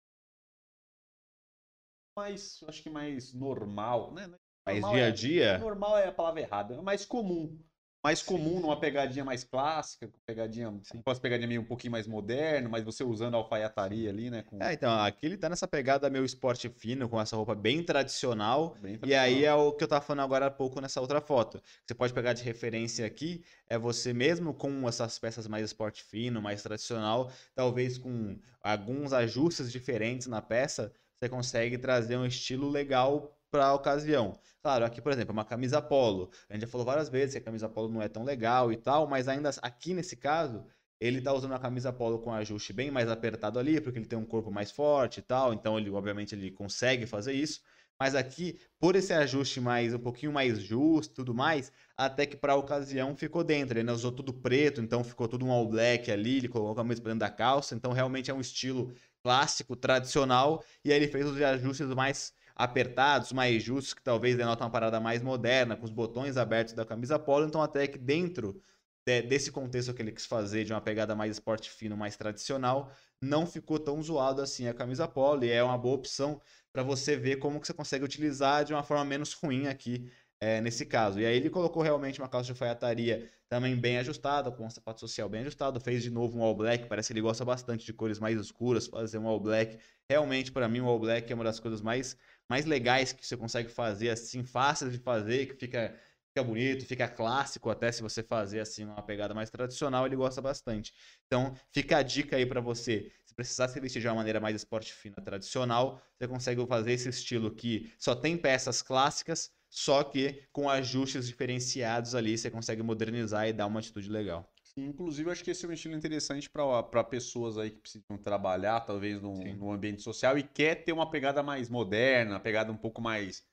Mais, acho que mais normal, né? Mas Normal dia é- a dia, Normal é a palavra errada, é mais comum. Mais comum numa pegadinha mais clássica, pegadinha, com as pegadinhas meio um pouquinho mais moderno, mas você usando a alfaiataria ali, né? Com É, então, aqui ele tá nessa pegada meio esporte fino, com essa roupa bem tradicional. bem E aí tradicional. é o que eu tava falando agora há pouco nessa outra foto. Você pode pegar de referência aqui, é você mesmo com essas peças mais esporte fino, mais tradicional, talvez com alguns ajustes diferentes na peça, você consegue trazer um estilo legal para a ocasião. Claro, aqui, por exemplo, uma camisa polo. A gente já falou várias vezes que a camisa polo não é tão legal e tal, mas ainda aqui nesse caso, ele tá usando a camisa polo com ajuste bem mais apertado ali, porque ele tem um corpo mais forte e tal, então ele obviamente ele consegue fazer isso. Mas aqui, por esse ajuste mais um pouquinho mais justo, tudo mais, até que para a ocasião ficou dentro. Ele usou tudo preto, então ficou tudo um all black ali, ele colocou a camisa dentro da calça, então realmente é um estilo clássico, tradicional, e aí ele fez os ajustes mais apertados, mais justos, que talvez denotam uma parada mais moderna, com os botões abertos da camisa polo, então até que dentro de- desse contexto que ele quis fazer de uma pegada mais esporte fino, mais tradicional, não ficou tão zoado assim a camisa polo, e é uma boa opção para você ver como que você consegue utilizar de uma forma menos ruim aqui é, nesse caso. E aí ele colocou realmente uma calça de alfaiataria também bem ajustada, com um sapato social bem ajustado, fez de novo um all black, parece que ele gosta bastante de cores mais escuras, fazer um all black. Realmente, para mim, o all black é uma das coisas mais, mais legais que você consegue fazer, assim, fáceis de fazer, que fica, fica bonito, fica clássico até se você fazer, assim, uma pegada mais tradicional, ele gosta bastante. Então, fica a dica aí para você. Se precisar se vestir de uma maneira mais esporte fina, tradicional, você consegue fazer esse estilo que só tem peças clássicas, só que com ajustes diferenciados ali, você consegue modernizar e dar uma atitude legal. Inclusive, acho que esse é um estilo interessante para pessoas aí que precisam trabalhar, talvez, num, num ambiente social e quer ter uma pegada mais moderna, uma pegada um pouco mais.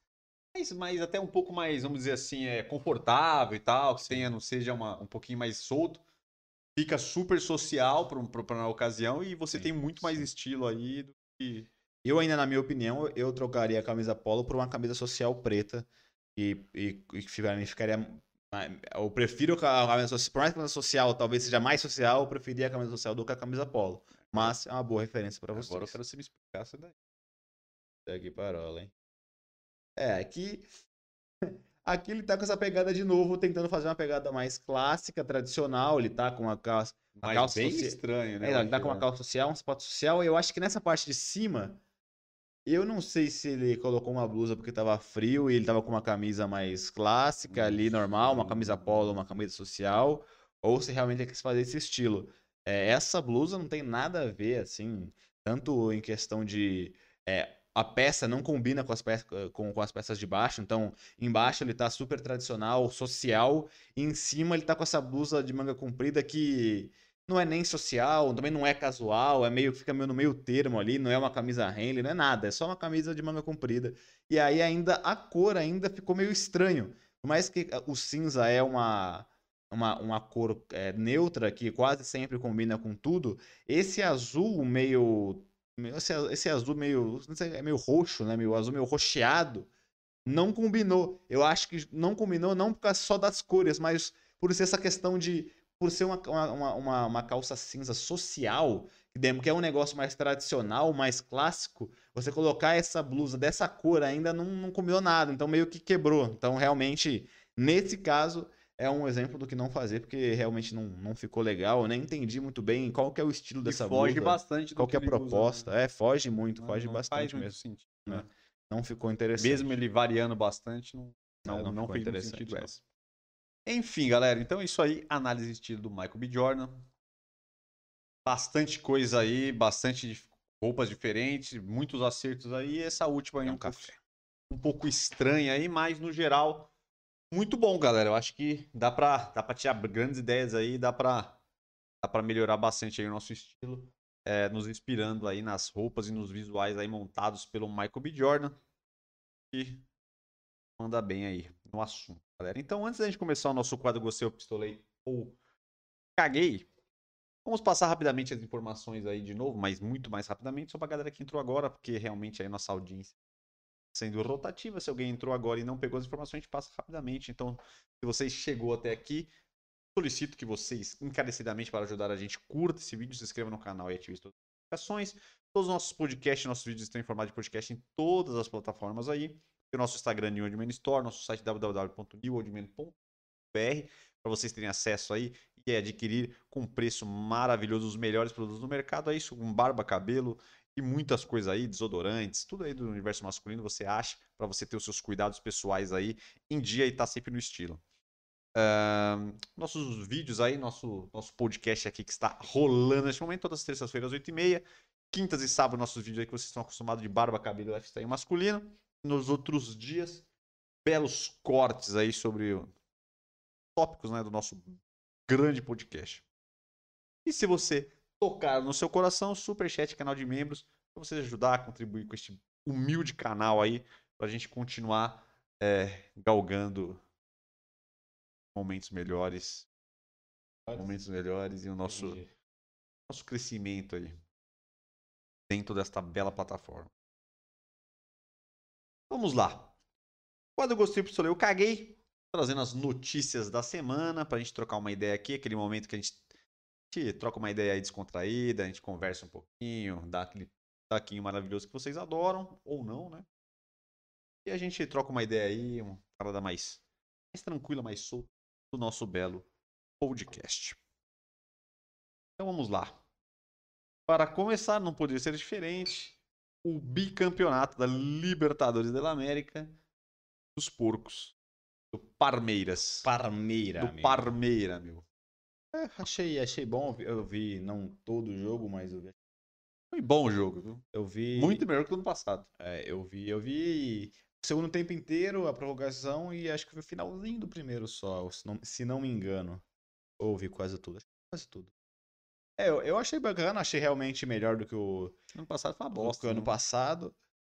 mais, mais até um pouco mais, vamos dizer assim, é, confortável e tal, que tenha, não seja uma, um pouquinho mais solto. Fica super social para a ocasião e você Sim, tem muito mais estilo aí do que. Eu ainda, na minha opinião, eu trocaria a camisa polo por uma camisa social preta e, e, e ficaria, ficaria eu prefiro a camisa social, por mais que a camisa social talvez seja mais social, eu preferia a camisa social do que a camisa polo. Mas é uma boa referência para vocês. Agora eu quero que você me explicar essa daí. Segue parola, hein? É, aqui. <laughs> Aqui ele tá com essa pegada de novo, tentando fazer uma pegada mais clássica, tradicional. Ele tá com a calça. A Mas calça bem socia- estranho, né? É, ele tá com uma calça social, um sapato social. E eu acho que nessa parte de cima, eu não sei se ele colocou uma blusa porque tava frio e ele tava com uma camisa mais clássica ali, normal, uma camisa polo, uma camisa social, ou se realmente ele quis fazer esse estilo. É, essa blusa não tem nada a ver, assim, tanto em questão de. é, a peça não combina com as, pe com, com as peças de baixo, então embaixo ele tá super tradicional, social, e em cima ele tá com essa blusa de manga comprida que não é nem social, também não é casual, é meio fica meio no meio termo ali, não é uma camisa Henley, não é nada, é só uma camisa de manga comprida. E aí ainda a cor ainda ficou meio estranho. Por mais que eh, o cinza é uma uma, uma cor eh, neutra que quase sempre combina com tudo, esse azul meio esse, esse azul meio sei, é meio roxo, né, meio azul meio roxeado, não combinou. Eu acho que não combinou não por causa só das cores, mas por ser essa questão de por ser uma, uma, uma, uma calça cinza social, que é um negócio mais tradicional, mais clássico, você colocar essa blusa dessa cor ainda não, não combinou nada, então meio que quebrou. Então, realmente, nesse caso, é um exemplo do que não fazer, porque realmente não, não ficou legal. Eu nem entendi muito bem qual que é o estilo E dessa foge blusa, bastante do qual que é a ele usa, né? proposta. É, foge muito, Não- foge não bastante mesmo. sentido. né? né? Não ficou interessante. Mesmo ele variando bastante, não, não, não não ficou fez sentido não. essa. Enfim, galera, então é isso aí. Análise de estilo do Michael B. Jordan. Bastante coisa aí, bastante roupas diferentes, muitos acertos aí. Essa última aí É um, um café. um pouco estranha aí, mas no geral, muito bom, galera. Eu acho que dá pra, dá pra tirar grandes ideias aí, dá pra, dá pra melhorar bastante aí o nosso estilo, é, nos inspirando aí nas roupas e nos visuais aí montados pelo Michael B. Jordan. E manda bem aí no assunto, galera. Então, antes da gente começar o nosso quadro Gostei, eu pistolei ou caguei, vamos passar rapidamente as informações aí de novo, mas muito mais rapidamente, só pra galera que entrou agora, porque realmente aí nossa audiência sendo rotativa. Se alguém entrou agora e não pegou as informações, a gente passa rapidamente. Então, se você chegou até aqui, solicito que vocês, encarecidamente, para ajudar a gente, curta esse vídeo, se inscreva no canal e ative todas as notificações. Todos os nossos podcasts, nossos vídeos estão em formato de podcast em todas as plataformas aí. O nosso Instagram, New Old Man Store, nosso site www.newoldman.br, para vocês terem acesso aí e adquirir com preço maravilhoso os melhores produtos do mercado. É isso, com barba, cabelo e muitas coisas aí, desodorantes, tudo aí do universo masculino você acha para você ter os seus cuidados pessoais aí em dia e estar sempre no estilo. Ahn, nossos vídeos aí, nosso, nosso podcast aqui que está rolando neste momento, todas as terças-feiras, 8h30. Quintas e sábados, nossos vídeos aí que vocês estão acostumados de barba, cabelo lifestyle masculino. Nos outros dias, belos cortes aí sobre tópicos né, do nosso grande podcast. E se você tocar no seu coração, Superchat, canal de membros, para você ajudar a contribuir com este humilde canal aí, para a gente continuar é, galgando momentos melhores, momentos melhores e o nosso, nosso crescimento aí dentro desta bela plataforma. Vamos lá. Quando eu gostei, professor, eu caguei, trazendo as notícias da semana pra gente trocar uma ideia aqui, aquele momento que a gente, a gente troca uma ideia aí descontraída, a gente conversa um pouquinho, dá aquele taquinho maravilhoso que vocês adoram, ou não, né? E a gente troca uma ideia aí, uma parada mais, mais tranquila, mais solta do nosso belo podcast. Então vamos lá. Para começar, não poderia ser diferente, o bicampeonato da Libertadores da América dos porcos. Do Parmeiras. Parmeira. do amigo. Parmeira, meu. É, achei, achei bom. eu vi- não todo o jogo, mas eu vi. Foi bom o jogo, viu? Eu vi. Muito melhor que o ano passado. É, eu vi, eu vi o segundo tempo inteiro, a prorrogação, e acho que foi o finalzinho do primeiro só, se não, se não me engano. Ouvi quase tudo. Quase tudo. É, eu, eu achei bacana, achei realmente melhor do que o, Ano passado foi uma do que bosta. o ano né? passado.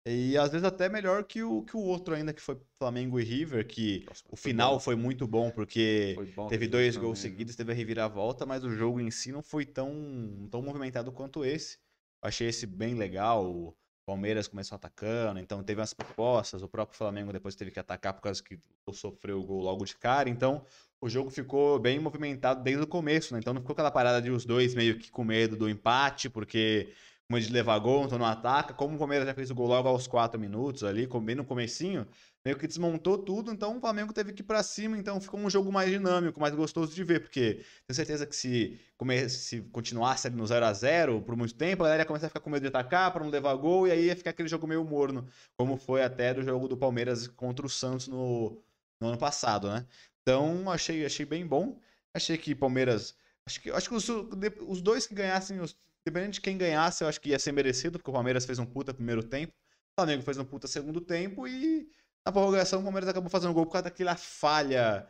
E às vezes até melhor que o, que o outro ainda, que foi Flamengo e River, que Nossa, o foi final bom. foi muito bom, porque bom teve dois jogo gols seguidos, teve a reviravolta, mas o jogo em si não foi tão, tão movimentado quanto esse. Achei esse bem legal. O Palmeiras começou atacando, então teve umas propostas. O próprio Flamengo depois teve que atacar por causa que sofreu o gol logo de cara. Então o jogo ficou bem movimentado desde o começo, né? Então não ficou aquela parada de os dois meio que com medo do empate, porque medo de levar gol, então não ataca. Como o Palmeiras já fez o gol logo aos 4 minutos ali, bem no comecinho, meio que desmontou tudo, então o Flamengo teve que ir pra cima, então ficou um jogo mais dinâmico, mais gostoso de ver, porque tenho certeza que se, come... se continuasse ali no 0 a 0 por muito tempo, a galera ia começar a ficar com medo de atacar pra não levar gol, e aí ia ficar aquele jogo meio morno, como foi até do jogo do Palmeiras contra o Santos no, no ano passado, né? Então, achei, achei bem bom. Achei que Palmeiras. Acho que, acho que os, os dois que ganhassem, os, dependendo de quem ganhasse, eu acho que ia ser merecido, porque o Palmeiras fez um puta primeiro tempo, o Flamengo fez um puta segundo tempo e na prorrogação o Palmeiras acabou fazendo gol por causa daquela falha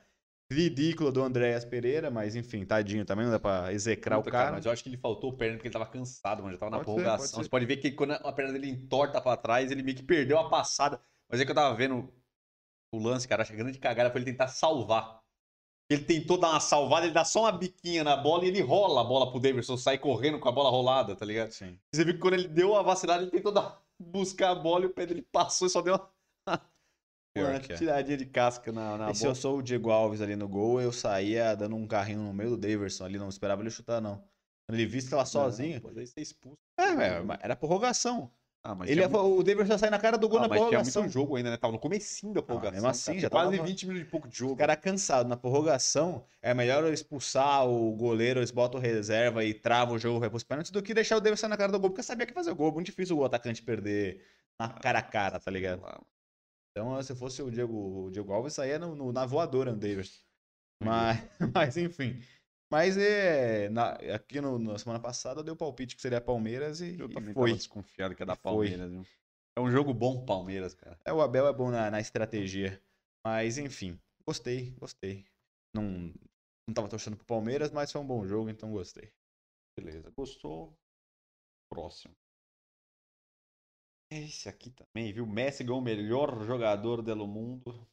ridícula do Andréas Pereira, mas enfim, tadinho também, não dá pra execrar Puta, o cara. Mas eu acho que ele faltou perna porque ele tava cansado, mano. Já tava na Pode ser, prorrogação. pode ser. Você pode ver que quando a perna dele entorta pra trás, ele meio que perdeu a passada. Mas é que eu tava vendo o lance, cara. Acho que a grande cagada foi ele tentar salvar. Ele tentou dar uma salvada, ele dá só uma biquinha na bola e ele rola a bola pro Davidson, sai correndo com a bola rolada, tá ligado? Sim. Você viu que quando ele deu a vacilada, ele tentou dar, buscar a bola e o pé dele passou e só deu uma, <laughs> uma é. tiradinha de casca na, na E se eu bola. sou o Diego Alves ali no gol, eu saía dando um carrinho no meio do Daverson ali, não esperava ele chutar, não. Quando ele visse ela sozinho. Não, pode ser expulso. É, é, era prorrogação. Ah, mas Ele O Daverson ia sair na cara do gol Ah, na mas tinha prorrogação. muito jogo ainda, né? Tava no comecinho da prorrogação. mesmo assim, cara. já Tinha quase tava- 20 minutos de pouco de jogo. O cara cansado na prorrogação, é melhor eu expulsar o goleiro, eles botam reserva e trava o jogo, vai pros pênaltis, do que deixar o Daverson na cara do gol, porque sabia que ia fazer o gol. Muito difícil o atacante perder na cara a cara, tá ligado? Então, se fosse o Diego, o Diego Alves, saía no, no- na voadora no Daverson. Mas, mas <laughs> enfim. Mas é, na, aqui no, na semana passada deu palpite que seria Palmeiras e, Eu e foi. desconfiado que ia dar. Palmeiras, viu? É um jogo bom Palmeiras, cara. É, o Abel é bom na, na estratégia. Mas enfim, gostei, gostei. Não, não tava torcendo pro Palmeiras, mas foi um bom jogo, então gostei. Beleza. Gostou? Próximo. Esse aqui também, viu? Messi ganhou o melhor jogador do mundo.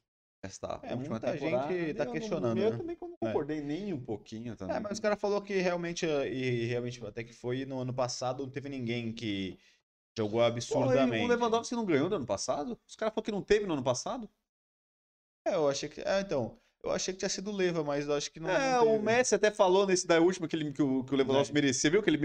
Esta É, última muita temporada. gente tá Eu não- questionando, Eu né? também não concordei nem um pouquinho também. É, mas os caras falou que realmente, e realmente até que foi no ano passado, não teve ninguém que jogou Porra, absurdamente. o Lewandowski não ganhou no ano passado? Os caras falaram que não teve no ano passado? É, eu achei que. É, então. Eu achei que tinha sido o Leva, mas eu acho que não. é, não o. Messi até falou nesse da última que, ele, que, o, que o Lewandowski É. merecia. Viu que ele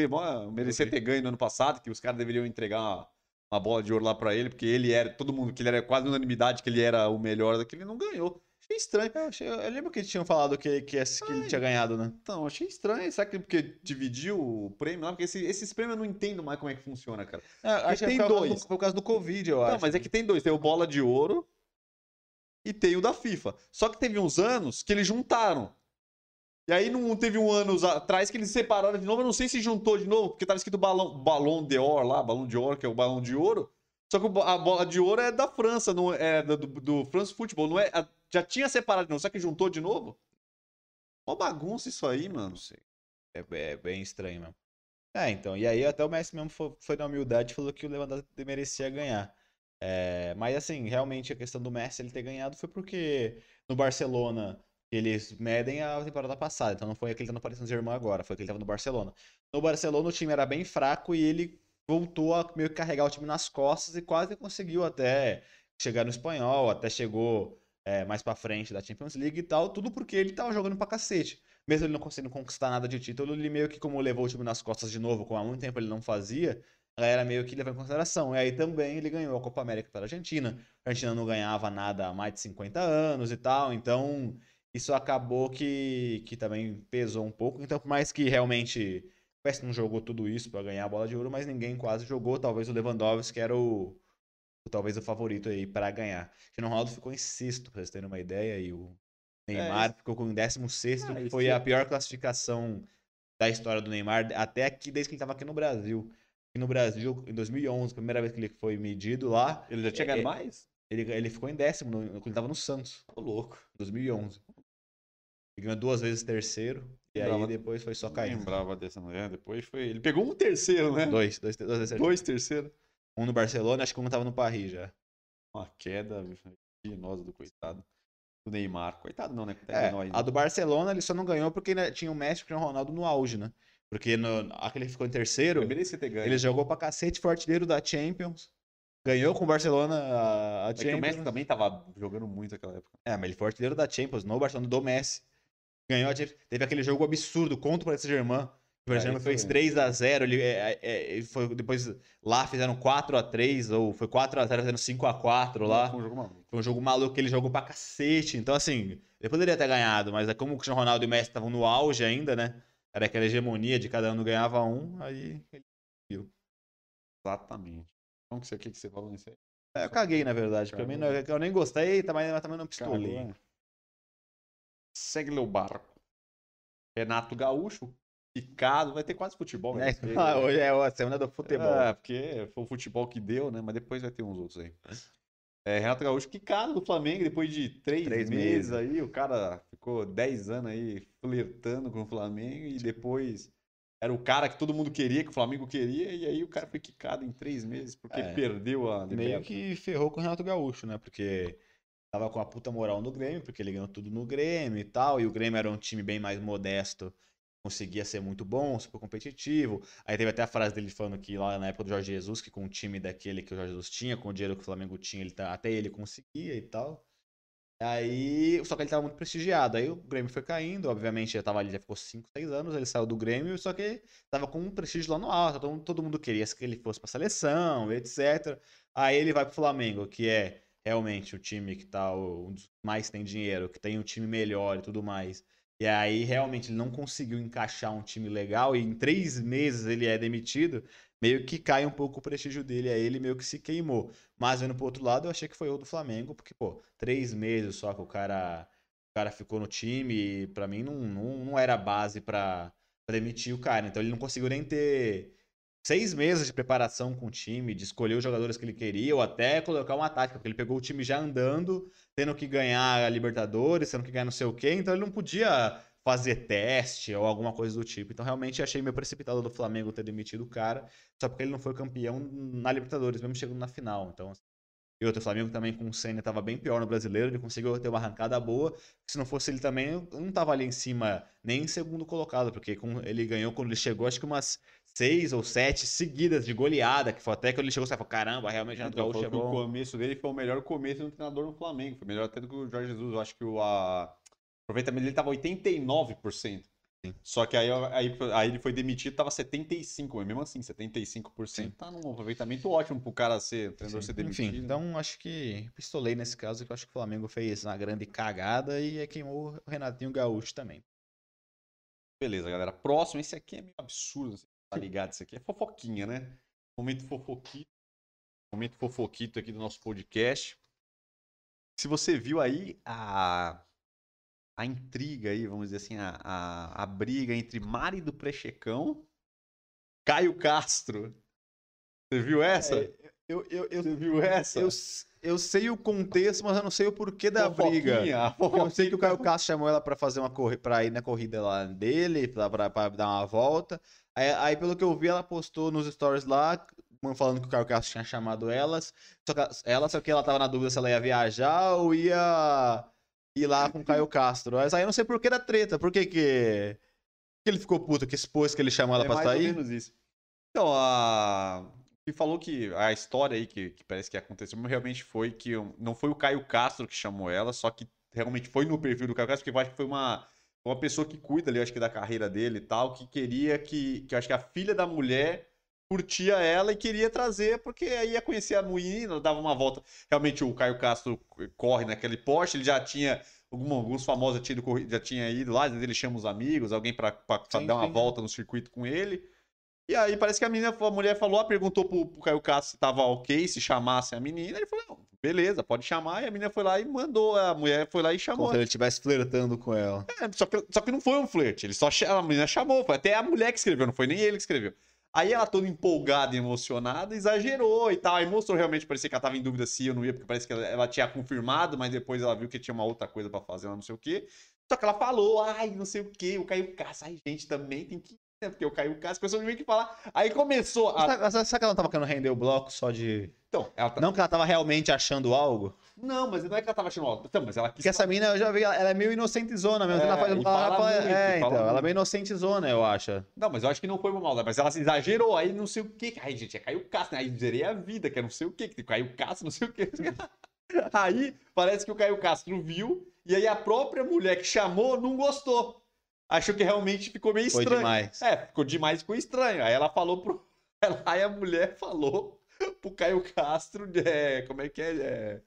merecia ter ganho no ano passado, que os caras deveriam entregar uma, bola de ouro lá pra ele, porque ele era, todo mundo, que ele era quase unanimidade que ele era o melhor daquele, ele não ganhou. Achei estranho. Eu, achei- eu lembro que eles tinham falado que, que, esse- que ele tinha ganhado, né? Então, achei estranho. Será que é porque dividiu o prêmio lá? Porque esse- esses prêmios eu não entendo mais como é que funciona, cara. É, acho que tem dois. do- Foi por causa do Covid, eu Não, acho. mas é que tem dois. Tem o bola de ouro e tem o da FIFA. Só que teve uns anos que eles juntaram. E aí não teve um ano atrás que eles separaram de novo. Eu não sei se juntou de novo, porque tava escrito balão, balão de ouro lá, balão de ouro, que é o balão de ouro. Só que a bola de ouro é da França, não é do, do, do France Football, não é? já tinha separado de novo, só que juntou de novo? Mó bagunça isso aí, mano. Não sei. É, é bem estranho mesmo. É, então. E aí até o Messi mesmo foi, foi na humildade e falou que o Lewandowski merecia ganhar. É, mas assim, realmente a questão do Messi ele ter ganhado foi porque no Barcelona eles medem a temporada passada. Então não foi aquele que tá no Paris Saint-Germain agora, foi aquele que tava no Barcelona. No Barcelona o time era bem fraco e ele voltou a meio que carregar o time nas costas e quase conseguiu até chegar no espanhol, até chegou é, mais pra frente da Champions League e tal, tudo porque ele tava jogando pra cacete. Mesmo ele não conseguindo conquistar nada de título, ele meio que como levou o time nas costas de novo, como há muito tempo ele não fazia, a galera meio que levou em consideração. E aí também ele ganhou a Copa América pela Argentina. A Argentina não ganhava nada há mais de 50 anos e tal, então isso acabou que, que também pesou um pouco. Então, por mais que realmente o Messi não jogou tudo isso pra ganhar a bola de ouro, mas ninguém quase jogou. Talvez o Lewandowski que era o, o- talvez o favorito aí pra ganhar. O Cristiano Ronaldo ficou em sexto, pra vocês terem uma ideia, e o Neymar isso- ficou com em décimo sexto, Ah, que foi é- a pior classificação da história do Neymar, até aqui, desde que ele tava aqui no Brasil. Aqui no Brasil, em 2011, primeira vez que ele foi medido lá, Ele já tinha É, ganhado é- mais? ele, ele ficou em décimo, no- quando ele tava no Santos, Tô louco. 2011. Ele ganhou duas vezes terceiro, e aí depois foi só caindo. lembrava dessa mulher. Depois foi. Ele pegou um terceiro, né? Dois, dois, dois vezes terceiro. Dois terceiros. Um no Barcelona, acho que um tava no Paris já. Uma queda vertiginosa do coitado. Do Neymar. Coitado não, né? Coitado É, nós, a né? do Barcelona ele só não ganhou porque tinha o Messi e o Cristiano Ronaldo no auge, né? Porque no, aquele que ficou em terceiro, Ele ganho. ele jogou pra cacete, foi artilheiro da Champions. Ganhou com o Barcelona a, a É que o Champions. Messi também tava jogando muito naquela época. É, mas ele foi artilheiro da Champions, no Barcelona do Messi. Ganhou. Teve aquele jogo absurdo contra o Paris Saint-Germain. O Paris É, Saint-Germain fez eu 3 a 0 ele, é, é, ele foi, depois lá fizeram 4 a 3 ou foi 4 a 0 fizeram 5 a 4 lá. Foi um jogo maluco. Foi um jogo maluco que ele jogou pra cacete. Então, assim, ele poderia ter ganhado, mas é como o Cristiano Ronaldo e o Messi estavam no auge ainda, né? Era aquela hegemonia de cada ano ganhava um, aí. Exatamente. Então, o que você falou nisso aí? É, eu caguei, na verdade. Pra mim, eu nem gostei, mas também não pistolei. Cagou, né? Segue meu barco. Renato Gaúcho, picado, vai ter quase futebol. É, vai ter. <laughs> hoje é a semana do futebol. É, porque foi o futebol que deu, né? Mas depois vai ter uns outros aí. É, Renato Gaúcho quicado do Flamengo depois de três, Três meses meses. aí. O cara ficou 10 anos aí flertando com o Flamengo e depois era o cara que todo mundo queria, que o Flamengo queria, e aí o cara foi quicado em três meses porque É. perdeu a Meio que ferrou com o Renato Gaúcho, né? Porque tava com a puta moral no Grêmio, porque ele ganhou tudo no Grêmio e tal, e o Grêmio era um time bem mais modesto, conseguia ser muito bom, super competitivo. Aí teve até a frase dele falando que lá na época do Jorge Jesus, que com o time daquele que o Jorge Jesus tinha, com o dinheiro que o Flamengo tinha, ele tá- até ele conseguia e tal. Aí, só que ele tava muito prestigiado. Aí o Grêmio foi caindo, obviamente já tava ali, já ficou 5, 6 anos, ele saiu do Grêmio, só que tava com um prestígio lá no alto, todo, todo mundo queria que ele fosse pra seleção, etc. Aí ele vai pro Flamengo, que é realmente o time que tá o- um dos mais tem dinheiro, que tem um time melhor e tudo mais. E aí realmente ele não conseguiu encaixar um time legal e em três meses ele é demitido, meio que cai um pouco o prestígio dele, aí ele meio que se queimou. Mas vendo pro outro lado, eu achei que foi o do Flamengo, porque, pô, três meses só que o cara cara ficou no time e pra mim não, não, não era base pra, pra demitir o cara. Então ele não conseguiu nem ter seis meses de preparação com o time, de escolher os jogadores que ele queria, ou até colocar uma tática, porque ele pegou o time já andando, tendo que ganhar a Libertadores, tendo que ganhar não sei o quê, então ele não podia fazer teste ou alguma coisa do tipo. Então realmente achei meio precipitado do Flamengo ter demitido o cara, só porque ele não foi campeão na Libertadores, mesmo chegando na final. Então, e outro, o Flamengo também com o Senna estava bem pior no brasileiro, ele conseguiu ter uma arrancada boa. Se não fosse ele também, não estava ali em cima, nem em segundo colocado, porque ele ganhou quando ele chegou, acho que umas seis ou sete seguidas de goleada, que foi até quando ele chegou, você falou, caramba, realmente Renato Então, Gaúcho é que o começo dele foi o melhor começo do treinador no Flamengo. Foi melhor até do que o Jorge Jesus. Eu acho que o a... aproveitamento dele tava 89%. Sim. Só que aí, aí, aí ele foi demitido, tava 75%. Mas mesmo assim, 75% Sim. tá num aproveitamento ótimo pro cara ser, o treinador ser demitido. Enfim, então acho que pistolei nesse caso, que eu acho que o Flamengo fez uma grande cagada e queimou o Renatinho Gaúcho também. Beleza, galera. Próximo, esse aqui é meio absurdo. Tá ligado? Isso aqui é fofoquinha, né? Momento fofoquito. Momento fofoquito aqui do nosso podcast. Se você viu aí a, a intriga aí, vamos dizer assim, a, a, a briga entre Mari do Prechecão Caio Castro. Você viu essa? É, eu, eu, eu, Você viu essa? eu, eu sei o contexto, mas eu não sei o porquê da briga. Eu sei que o Caio. Castro chamou ela pra fazer uma corrida, para ir na corrida lá dele, pra dar uma volta. Aí, aí, pelo que eu vi, ela postou nos stories lá, falando que o Caio Castro tinha chamado elas. Só que ela, só que ela tava na dúvida se ela ia viajar ou ia ir lá com o Caio Castro. Mas aí eu não sei por que da treta, por que que, que ele ficou puto, que expôs que ele chamou ela É pra mais ou sair? menos isso. Então, a... que falou que a história aí que, que parece que aconteceu realmente foi que não foi o Caio Castro que chamou ela, só que realmente foi no perfil do Caio Castro, porque eu acho que foi uma, uma pessoa que cuida ali, acho que da carreira dele e tal, que queria que, que eu acho que a filha da mulher curtia ela e queria trazer, porque aí ia conhecer a menina, dava uma volta. Realmente o Caio Castro corre naquele Porsche, ele já tinha algum- alguns famosos já tinha ido, corri- já tinha ido lá, ele chama os amigos, alguém Sim, dar uma sim. volta no circuito com ele. E aí parece que a menina, a mulher falou, perguntou pro, pro Caio Castro se tava ok, se chamasse a menina. Ele falou, não, beleza, pode chamar. E a menina foi lá e mandou, a mulher foi lá e Como chamou. se ele estivesse flertando com ela. É, só, que, só que não foi um flerte, ele só a menina chamou, foi até a mulher que escreveu, não foi nem ele que escreveu. Aí ela toda empolgada e emocionada, exagerou e tal. Aí mostrou realmente, parecia que ela tava em dúvida se ia ou não ia, porque parece que ela, ela tinha confirmado, mas depois ela viu que tinha uma outra coisa pra fazer, ela não sei o quê. Só que ela falou, ai, não sei o quê, o Caio Castro, ai, gente, também tem que né? Porque o Caio Castro, pessoas meio que falar. Aí começou a. Será, será- será que ela não tava querendo render o bloco só de. Então, ela tá... Não que ela tava realmente achando algo? Não, mas não é que ela tava achando alto. Então, mas ela quis. Porque essa mina, eu já vi, ela ela é meio inocentezona mesmo. É, ela faz, e ela fala fala- muito, é, fala então, ela é muito. meio inocentezona, eu acho. Não, mas eu acho que não foi uma maldade, mas ela se exagerou, aí não sei o quê. Aí, gente, é Caio Castro, né? Aí zerei a vida, que é não sei o quê, que Caio Castro, não sei o quê. <laughs> Aí parece que o Caio Castro viu, e aí a própria mulher que chamou não gostou. Achou que realmente ficou meio Foi estranho. demais. É, ficou demais, ficou estranho. Aí ela falou pro. <laughs> Aí a mulher falou pro Caio Castro, é, como é que é? é,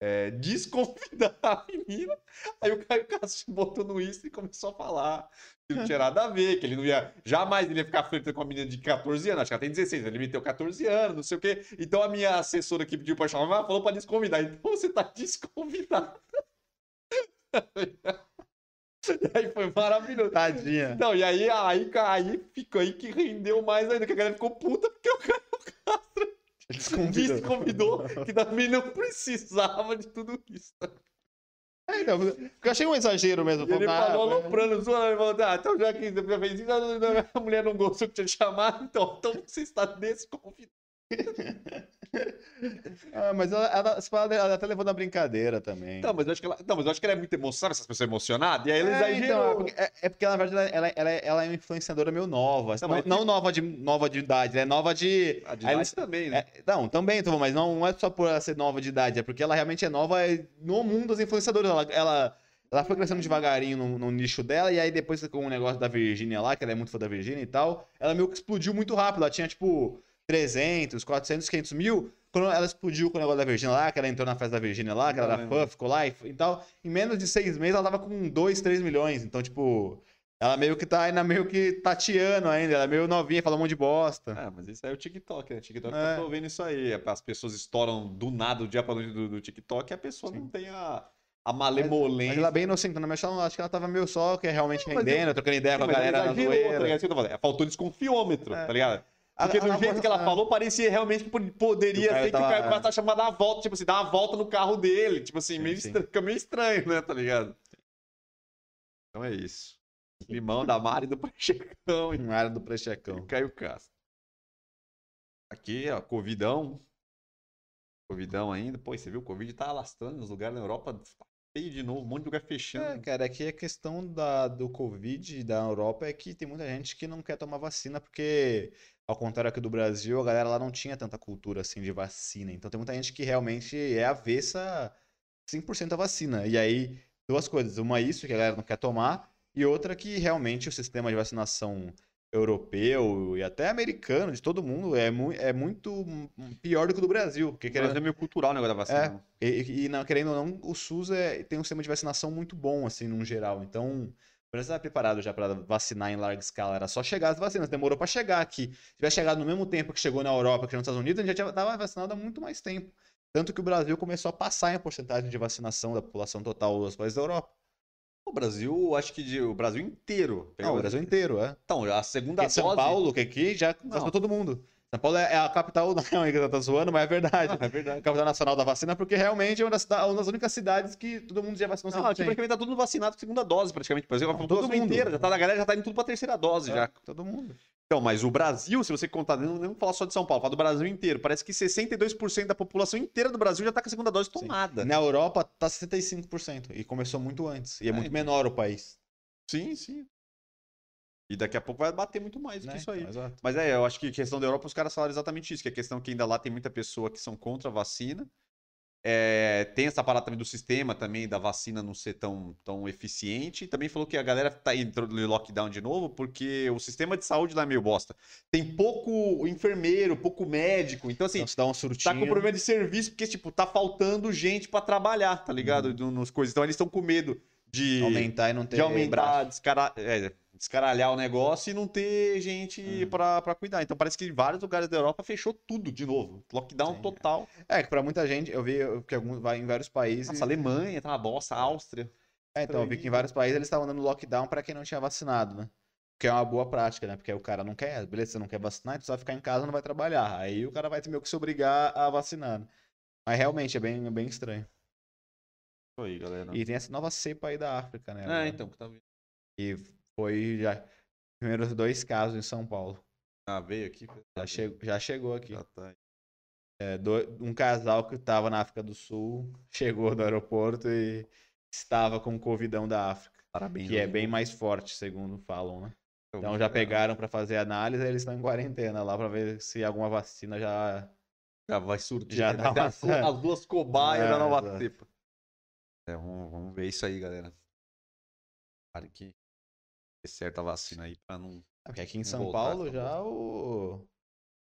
é, desconvidar a menina. Aí o Caio Castro botou no Insta e começou a falar que não tinha nada a ver, que ele não ia. Jamais ele ia ficar flertando com uma menina de 14 anos, acho que ela tem 16, ele meteu 14 anos, não sei o quê. Então a minha assessora que pediu pra chamar falou pra desconvidar. Então você tá desconvidado. <laughs> E <laughs> aí foi maravilhoso. Tadinha. Não, e aí, aí, aí ficou aí que rendeu mais ainda, que a galera ficou puta porque o Caio Castro Desconvidou. desconvidou, que também não precisava de tudo isso. É, porque eu achei um exagero mesmo. Ele ah, falou aloprando, zoando, ele falou, ah, então já que você fez isso, a mulher não gostou que tinha chamado, então, então você está desconvidado. <laughs> <laughs> Ah, mas ela, ela, ela até levou na brincadeira também. Não, mas eu acho que ela, não, mas eu acho que ela é muito emocionada, essas pessoas emocionadas, e aí ela É, então, é porque, é, é porque, na verdade, ela, ela, ela é uma influenciadora meio nova. Não, Não, mas não nova, de, nova de idade, é nova de. A de aí nós eles- também, né? É, não, também, Tom, mas não, não é só por ela ser nova de idade, é porque ela realmente é nova no mundo dos influenciadores. Ela, ela, ela foi crescendo devagarinho no, no nicho dela, e aí depois com o negócio da Virgínia lá, que ela é muito fã da Virgínia e tal, ela meio que explodiu muito rápido. Ela tinha, tipo, 300, 400, 500 mil. Quando ela explodiu com o negócio da Virgínia lá, que ela entrou na festa da Virgínia lá, que ela era fã, ficou lá e, e tal, em menos de seis meses ela tava com 2, 3 milhões. Então, tipo, ela meio que tá ainda meio que tateando ainda, ela é meio novinha, fala um monte de bosta. Ah, mas isso aí é o TikTok, né? TikTok É. eu tô vendo isso aí. As pessoas estouram do nada, do dia pra noite do, do TikTok, e a pessoa Sim. não tem a, a Mas malemolência. ela é bem inocentona, mas ela- acho que ela tava meio só, que é realmente Não, mas rendendo, trocando ideia com a Mas galera na tá zoeira. ligado? Eu tô falando. Faltou desconfiômetro, É. tá ligado? A- Porque a do jeito namora- que ela falou, parecia realmente que pod- poderia ser que o Caio Costa tá chamando a volta, tipo assim, dar uma volta no carro dele. Tipo assim, Sim, meio sim. estranho, fica meio estranho, né? Tá ligado? Então é isso. Limão da Mari do Prechecão e área <laughs> do Prechecão. Caio Castro. Aqui, ó, Covidão. Covidão ainda. Pô, e você viu? O Covid tá alastrando nos lugares na Europa. Tá feio de novo, um monte de lugar fechando. É, cara, aqui a questão da, do Covid da Europa é que tem muita gente que não quer tomar vacina porque, ao contrário aqui do Brasil, a galera lá não tinha tanta cultura assim de vacina. Então tem muita gente que realmente é avessa 100% a vacina. E aí, duas coisas. Uma, isso que a galera não quer tomar, e outra que realmente o sistema de vacinação europeu e até americano, de todo mundo, é, mu é muito pior do que o do Brasil. Porque querendo, Brasil é meio cultural o negócio da vacina. né? e, e- não, querendo ou não, o SUS é, tem um sistema de vacinação muito bom, assim, no geral. Então, Brasil estava preparado já para vacinar em larga escala. Era só chegar as vacinas. Demorou para chegar aqui. Se tivesse chegado no mesmo tempo que chegou na Europa, que nos Estados Unidos, a gente já estava vacinado há muito mais tempo. Tanto que o Brasil começou a passar em porcentagem de vacinação da população total dos países da Europa. O Brasil, acho que de- o Brasil inteiro. Não, o Brasil inteiro, é. Então, a segunda Porque São dose. Paulo, que aqui já vacinou todo mundo. São Paulo é é a capital, <laughs> não é que eu tô zoando, mas é verdade. É verdade. Capital nacional da vacina, porque realmente é uma das, uma das únicas cidades que todo mundo já vacinou 100%. Não, aqui praticamente tá todo mundo vacinado com segunda dose, praticamente. Brasil, a Não, todo mundo. inteira, já tá, a galera já tá indo tudo pra terceira dose já. É, Todo mundo. Então, mas o Brasil, se você contar, não vamos falar só de São Paulo, fala do Brasil inteiro. Parece que 62% da população inteira do Brasil já tá com a segunda dose tomada. Na Europa tá 65%. E começou muito antes. E é, É, muito então. menor o país. Sim, sim. E daqui a pouco vai bater muito mais do né? que isso aí. Então, exato. Mas é, eu acho que questão da Europa, os caras falaram exatamente isso, que a questão é que ainda lá tem muita pessoa que são contra a vacina. É, tem essa parada também do sistema também da vacina não ser tão, tão eficiente. E também falou que a galera tá entrando em lockdown de novo porque o sistema de saúde lá é meio bosta. Tem pouco enfermeiro, pouco médico. Então, assim, Então dá um tá com problema de serviço porque, tipo, tá faltando gente pra trabalhar, tá ligado? No- Nos coisas. Então eles estão com medo de aumentar e não ter de aumentar, descara- é, descaralhar o negócio e não ter gente Uhum. pra, pra cuidar. Então parece que vários lugares da Europa fechou tudo de novo. Lockdown Sim, é. total. É, que pra muita gente, eu vi que alguns vai em vários países. Nossa, Alemanha tá uma bosta, Áustria. É, então, eu vi que em vários países eles estavam dando lockdown pra quem não tinha vacinado, né? Que é uma boa prática, né? Porque o cara não quer, beleza, você não quer vacinar, então você vai ficar em casa não vai trabalhar. Aí o cara vai ter meio que se obrigar a vacinar. né? Mas realmente é bem, é bem estranho. Aí, galera. E tem essa nova cepa aí da África, né? É, agora. então, que tá vendo. E foi já primeiros dois casos em São Paulo. Ah, veio aqui. Já, chegou, já chegou aqui. Já tá aí. É, do- um casal que estava na África do Sul <laughs> chegou do aeroporto e estava com o Covidão da África, Parabéns. que é aos bem mais forte, segundo falam, né? Eu Então vi, já pegaram para fazer análise, eles estão em quarentena lá para ver se alguma vacina já. Já vai surtir. Já né? dá uma- as, du- as duas cobaias <laughs> É, da nova cepa. É, vamos, vamos ver isso aí, galera. Para que dê certa vacina aí pra não. É, Porque aqui em São voltar Paulo já o.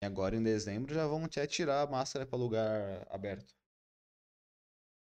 e Agora em dezembro já vão até tirar a máscara para lugar aberto.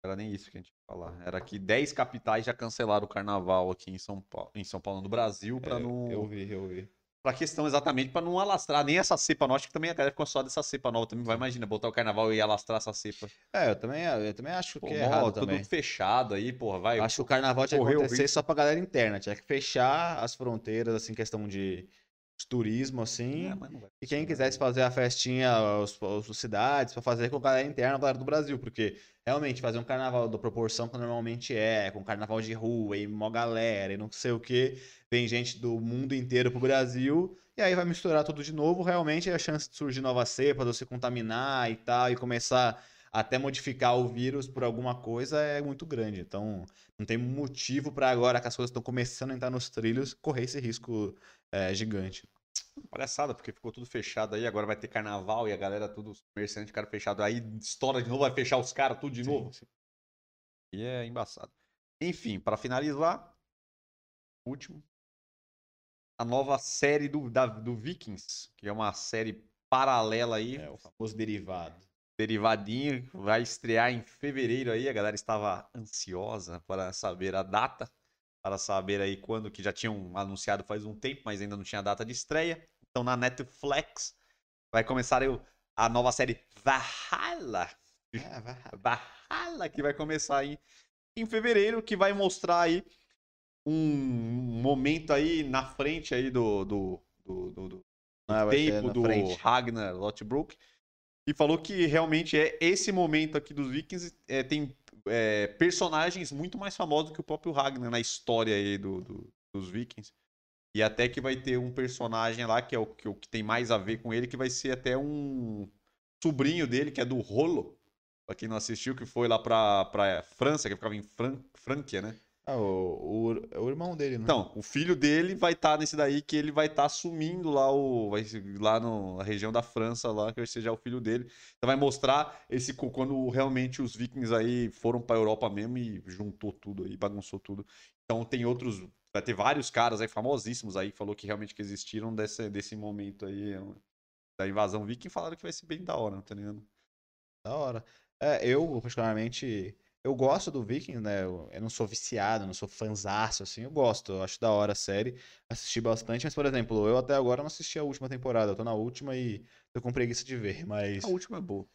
Era nem isso que a gente ia falar. Era que 10 capitais já cancelaram o carnaval aqui em São Paulo, em São Paulo, no Brasil, pra É, não. Eu vi, eu vi. Pra questão exatamente pra não alastrar nem essa cepa nova. Acho que também a galera ficou só dessa cepa nova também. Vai, imagina, botar o carnaval e alastrar essa cepa. É, eu também, eu também acho Pô, que é mó, errado tudo também. fechado aí, porra, vai. Acho que o carnaval tinha que acontecer só pra galera interna. Tinha que fechar as fronteiras, assim, questão de de turismo, assim. É, vai E quem quisesse fazer a festinha, os, os cidades, pra fazer com a galera interna, a galera do Brasil. Porque realmente fazer um carnaval da proporção que normalmente é, com carnaval de rua e mó galera e não sei o que, vem gente do mundo inteiro pro Brasil. E aí vai misturar tudo de novo. Realmente a chance de surgir nova cepa, de você contaminar e tal, e começar até modificar o vírus por alguma coisa é muito grande. Então, não tem motivo para agora que as coisas estão começando a entrar nos trilhos, correr esse risco é, gigante. Palhaçada, porque ficou tudo fechado aí. Agora vai ter carnaval e a galera, tudo os comerciantes, cara fechado. Aí estoura de novo, vai fechar os caras tudo de Sim, novo. sim. E é embaçado. Enfim, pra finalizar, último. A nova série do, da, do Vikings, que é uma série paralela aí, É, o famoso derivado. Derivadinho, vai estrear em fevereiro aí. A galera estava ansiosa para saber a data, para saber aí quando, que já tinham anunciado faz um tempo, mas ainda não tinha data de estreia. Então na Netflix vai começar a nova série Valhalla. É, vai. Valhalla, que vai começar aí em fevereiro, que vai mostrar aí um momento aí na frente aí do, do, do, do, do Ah, tempo do frente. Ragnar Lothbrok e falou que realmente é esse momento aqui dos Vikings é, tem é, personagens muito mais famosos que o próprio Ragnar na história aí do, do- dos Vikings. E até que vai ter um personagem lá que é o que, o que tem mais a ver com ele que vai ser até um sobrinho dele que é do Rolo. Pra quem não assistiu que foi lá pra, pra França que ficava em Fran Franquia né Ah, o, o, é o irmão dele, né? então, o filho dele vai estar nesse daí que ele vai estar assumindo lá o vai lá no- na região da França lá que vai ser já o filho dele. Então vai mostrar esse quando realmente os vikings aí foram para Europa mesmo e juntou tudo aí, bagunçou tudo. Então tem outros, vai ter vários caras aí famosíssimos aí que falou que realmente que existiram desse desse momento aí da invasão viking, falaram que vai ser bem da hora, tá ligado? Da hora. É, eu, particularmente, eu gosto do Vikings, né? Eu, eu não sou viciado, não sou fanzaço, assim. Eu gosto, eu acho da hora a série. Assisti bastante, mas, por exemplo, eu até agora não assisti a última temporada. Eu tô na última e tô com preguiça de ver, <laughs> mas... A última é boa.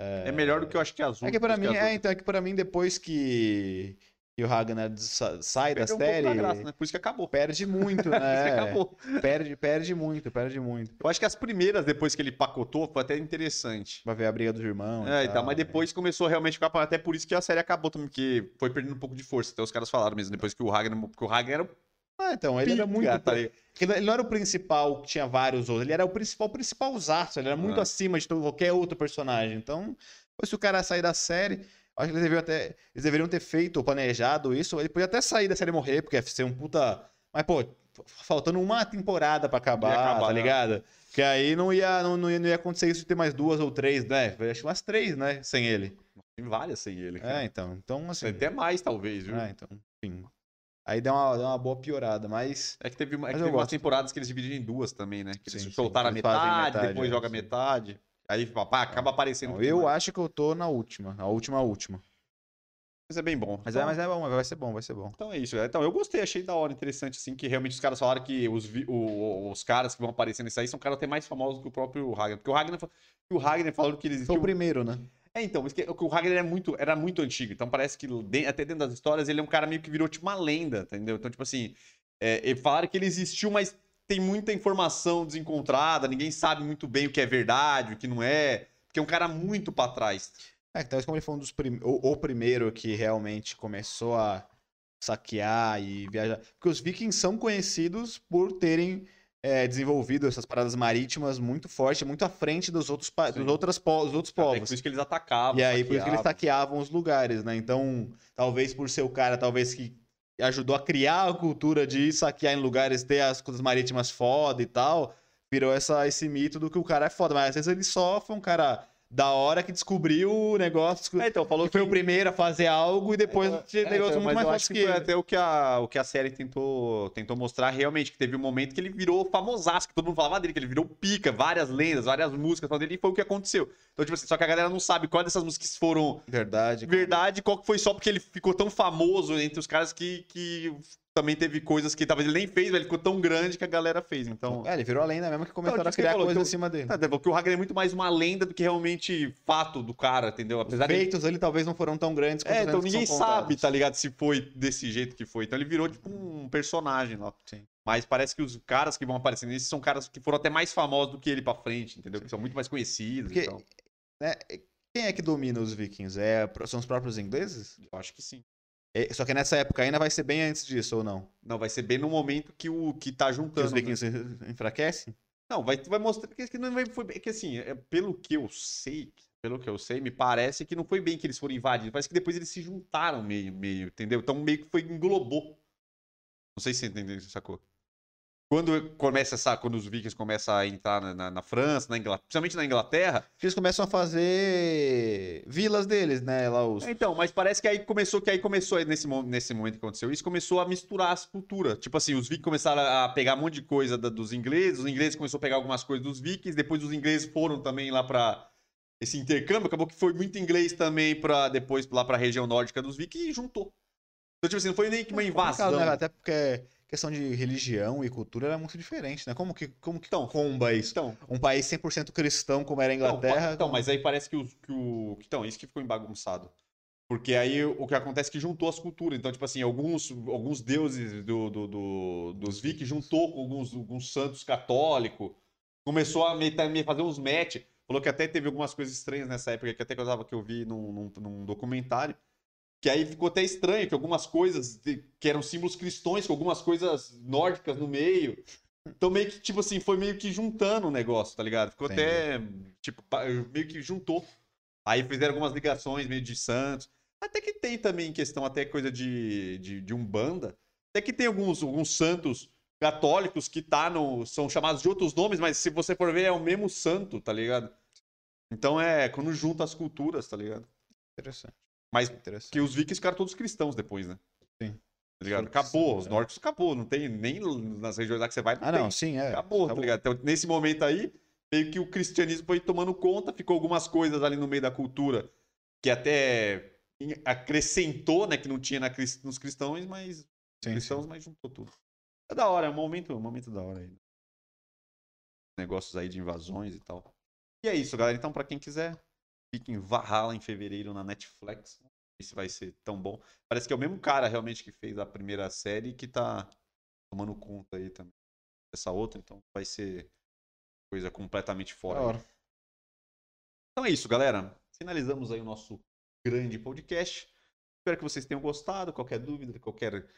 É, melhor do que eu acho que as É outras. que pra mim, é, então, é que pra mim, depois que, que o Ragnar sa- sai da Perdeu um pouco série, da graça, né? Por isso que acabou. perde muito, <laughs> Por isso que né? acabou. Perde, perde muito, perde muito. Eu acho que as primeiras, depois que ele pacotou, foi até interessante. Vai ver a briga dos irmãos. É, e e tal, tal, mas né? depois começou a realmente ficar. Até por isso que a série acabou também, porque foi perdendo um pouco de força. Até os caras falaram mesmo, depois que o Ragnar. Porque o Ragnar era o Ah, então, ele era pica, muito. tá? Ele não era o principal, que tinha vários outros. Ele era o principal, principal usaço. Ele era muito Ah. acima de qualquer outro personagem. Então, se o cara sair da série, acho que eles deveriam, até, eles deveriam ter feito planejado isso. Ele podia até sair da série e morrer, porque ia ser um puta. Mas, pô, faltando uma temporada pra acabar, acabar, tá né? ligado? Que aí não ia, não, não ia, não ia acontecer isso de ter mais duas ou três, né? Acho que umas três, né? Sem ele. Tem várias sem ele. cara. É, então. Então, assim. Tem até mais, talvez, viu? É, então, enfim. Aí deu uma, deu uma boa piorada, mas. É que teve, uma- é que teve umas temporadas que eles dividiram em duas também, né? Que eles Sim, sim, soltaram a eles fazem metade, metade, depois é, joga sim. metade. Aí pá, acaba aparecendo. Não, eu mais. acho que eu tô na última. A última, a última. Mas é bem bom. Mas, Então- é, mas é bom, vai ser bom, vai ser bom. Então é isso. Então eu gostei, achei da hora, interessante, assim, que realmente os caras falaram que os, o- os caras que vão aparecer nisso aí são caras até mais famosos que o próprio Ragnar. Porque o Ragnar, o Ragnar falou que ele Foi existiu. o primeiro, né? É, então, mas que, que o Ragnar era muito, era muito antigo. Então parece que até dentro das histórias ele é um cara meio que virou tipo uma lenda, entendeu? Então, tipo assim, é, falaram que ele existiu, mas tem muita informação desencontrada, ninguém sabe muito bem o que é verdade, o que não é. Porque é um cara muito pra trás. É, talvez como ele foi um dos prim... o, o primeiro que realmente começou a saquear e viajar. Porque os vikings são conhecidos por terem é, desenvolvido essas paradas marítimas muito forte, muito à frente dos outros, pa... Dos outros, po... dos outros povos. por isso que eles atacavam. E aí, por isso que eles saqueavam. saqueavam os lugares, né? Então, talvez por ser o cara, talvez que ajudou a criar a cultura de saquear em lugares, ter as coisas marítimas foda e tal, virou essa, esse mito do que o cara é foda. Mas às vezes ele só foi um cara da hora que descobriu o negócio, É, então, falou que foi o primeiro a fazer algo e depois É, tinha é, negócio então, muito mais acho que que foi até o que, a, o que a série tentou, tentou mostrar realmente, que teve um momento que ele virou famosaço, que todo mundo falava dele, que ele virou pica, várias lendas, várias músicas falando dele, e foi o que aconteceu. Então, tipo assim, só que a galera não sabe qual dessas músicas foram Verdade. verdade, qual que foi só porque ele ficou tão famoso entre os caras que, que também teve coisas que talvez ele nem fez, mas ele ficou tão grande que a galera fez. Então, É, ele virou a lenda mesmo que começaram Não, a criar falou, coisa então- em cima dele. tá, porque o Ragnar é muito mais uma lenda do que realmente fato do cara, entendeu? Os Apesar de feitos ali talvez não foram tão grandes quanto É, os então ninguém sabe, tá ligado? Se foi desse jeito que foi. Então ele virou tipo um personagem lá. Sim. Mas parece que os caras que vão aparecendo nesses são caras que foram até mais famosos do que ele pra frente, entendeu? Que são muito mais conhecidos Porque- e tal. né? Quem é que domina os vikings? É, são os próprios ingleses? Eu acho que sim. É, Só que nessa época ainda vai ser bem antes disso, ou não? Não, vai ser bem no momento que o que tá Que juntando. os né? vikings <laughs> enfraquecem? Não, vai, vai mostrar que, que não vai, foi bem- que assim, é, pelo que eu sei, pelo que eu sei, me parece que não foi bem que eles foram invadidos. Parece que depois eles se juntaram meio, meio, entendeu? Então meio que foi englobou. Não sei se você entendeu, sacou? Quando começa essa, quando os vikings começam a entrar na, na- na França, na Inglaterra, principalmente na Inglaterra, Eles começam a fazer vilas deles, né? Lá os... É, Então, mas parece que aí começou, que aí começou, nesse, nesse momento que aconteceu isso, começou a misturar as culturas. Tipo assim, os vikings começaram a pegar um monte de coisa da- dos ingleses, os ingleses começaram a pegar algumas coisas dos vikings, depois os ingleses foram também lá pra esse intercâmbio, acabou que foi muito inglês também para depois lá pra região nórdica dos vikings e juntou. Então, tipo assim, não foi nem que uma É complicado, invasão. né? Até porque questão de religião e cultura era muito diferente, né? Como que, como que Então, comba isso? Então, Um país 100% cristão como era a Então, Inglaterra... pa- Então, mas aí parece que, os, que o. Então, isso que ficou bagunçado. Porque aí o que acontece é que juntou as culturas. Então, tipo assim, alguns, alguns deuses do, do, do- dos vikings juntou com alguns, alguns santos católicos. Começou a fazer uns match. Falou que até teve algumas coisas estranhas nessa época, que até que eu, tava, que eu vi num, num, num documentário. Que aí ficou até estranho, que algumas coisas que eram símbolos cristãos, com algumas coisas nórdicas no meio. Então meio que, tipo assim, foi meio que juntando o negócio, tá ligado? Ficou Entendi. até, tipo, meio que juntou. Aí fizeram algumas ligações meio de santos. Até que tem também questão, até coisa de, de, de Umbanda. Até que tem alguns, alguns santos católicos que tá no, são chamados de outros nomes, mas se você for ver é o mesmo santo, tá ligado? Então é quando junta as culturas, tá ligado? Interessante. Mas que os vikings ficaram todos cristãos depois, né? Sim. Tá ligado? Acabou, os é. nórdicos acabou, não tem nem nas regiões lá que você vai, não Ah, tem. não, sim, é. Acabou, tá ligado? Então, nesse momento aí, meio que o cristianismo foi tomando conta, ficou algumas coisas ali no meio da cultura que até acrescentou, né, que não tinha na nos cristãos, mas Sim, cristãos, mas juntou tudo. É da hora, é um momento, um momento da hora aí. Negócios aí de invasões e tal. E é isso, galera. Então, pra quem quiser, fique em Valhalla em fevereiro na Netflix. Não sei se vai ser tão bom. Parece que é o mesmo cara realmente que fez a primeira série que tá tomando conta aí também dessa outra, então vai ser coisa completamente fora. Então é isso, galera. Finalizamos aí o nosso grande podcast. Espero que vocês tenham gostado. Qualquer dúvida, qualquer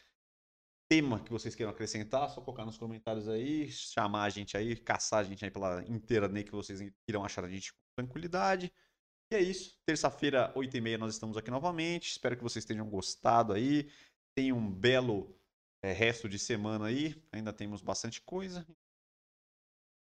tema que vocês queiram acrescentar, só colocar nos comentários aí, chamar a gente aí, caçar a gente aí pela internet que vocês irão achar a gente com tranquilidade. E é isso. Terça-feira, 8h30, nós estamos aqui novamente. Espero que vocês tenham gostado aí. Tenham um belo eh, resto de semana aí. Ainda temos bastante coisa.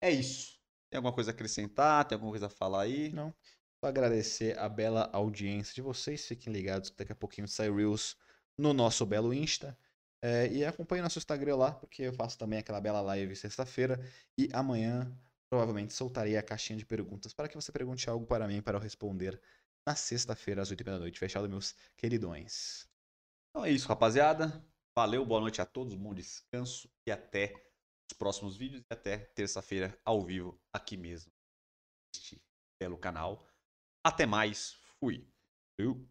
É isso. Tem alguma coisa a acrescentar? Tem alguma coisa a falar aí? Não. Só agradecer a bela audiência de vocês. Fiquem ligados que daqui a pouquinho sai Reels no nosso belo Insta. É, e acompanhe nosso Instagram lá, porque eu faço também aquela bela live sexta-feira. E amanhã, provavelmente, soltarei a caixinha de perguntas para que você pergunte algo para mim para eu responder na sexta-feira, às 8h30 da noite. Fechado, meus queridões. Então é isso, rapaziada. Valeu, boa noite a todos, bom descanso e até os próximos vídeos e até terça-feira ao vivo aqui mesmo neste belo canal. Até mais, fui. Eu.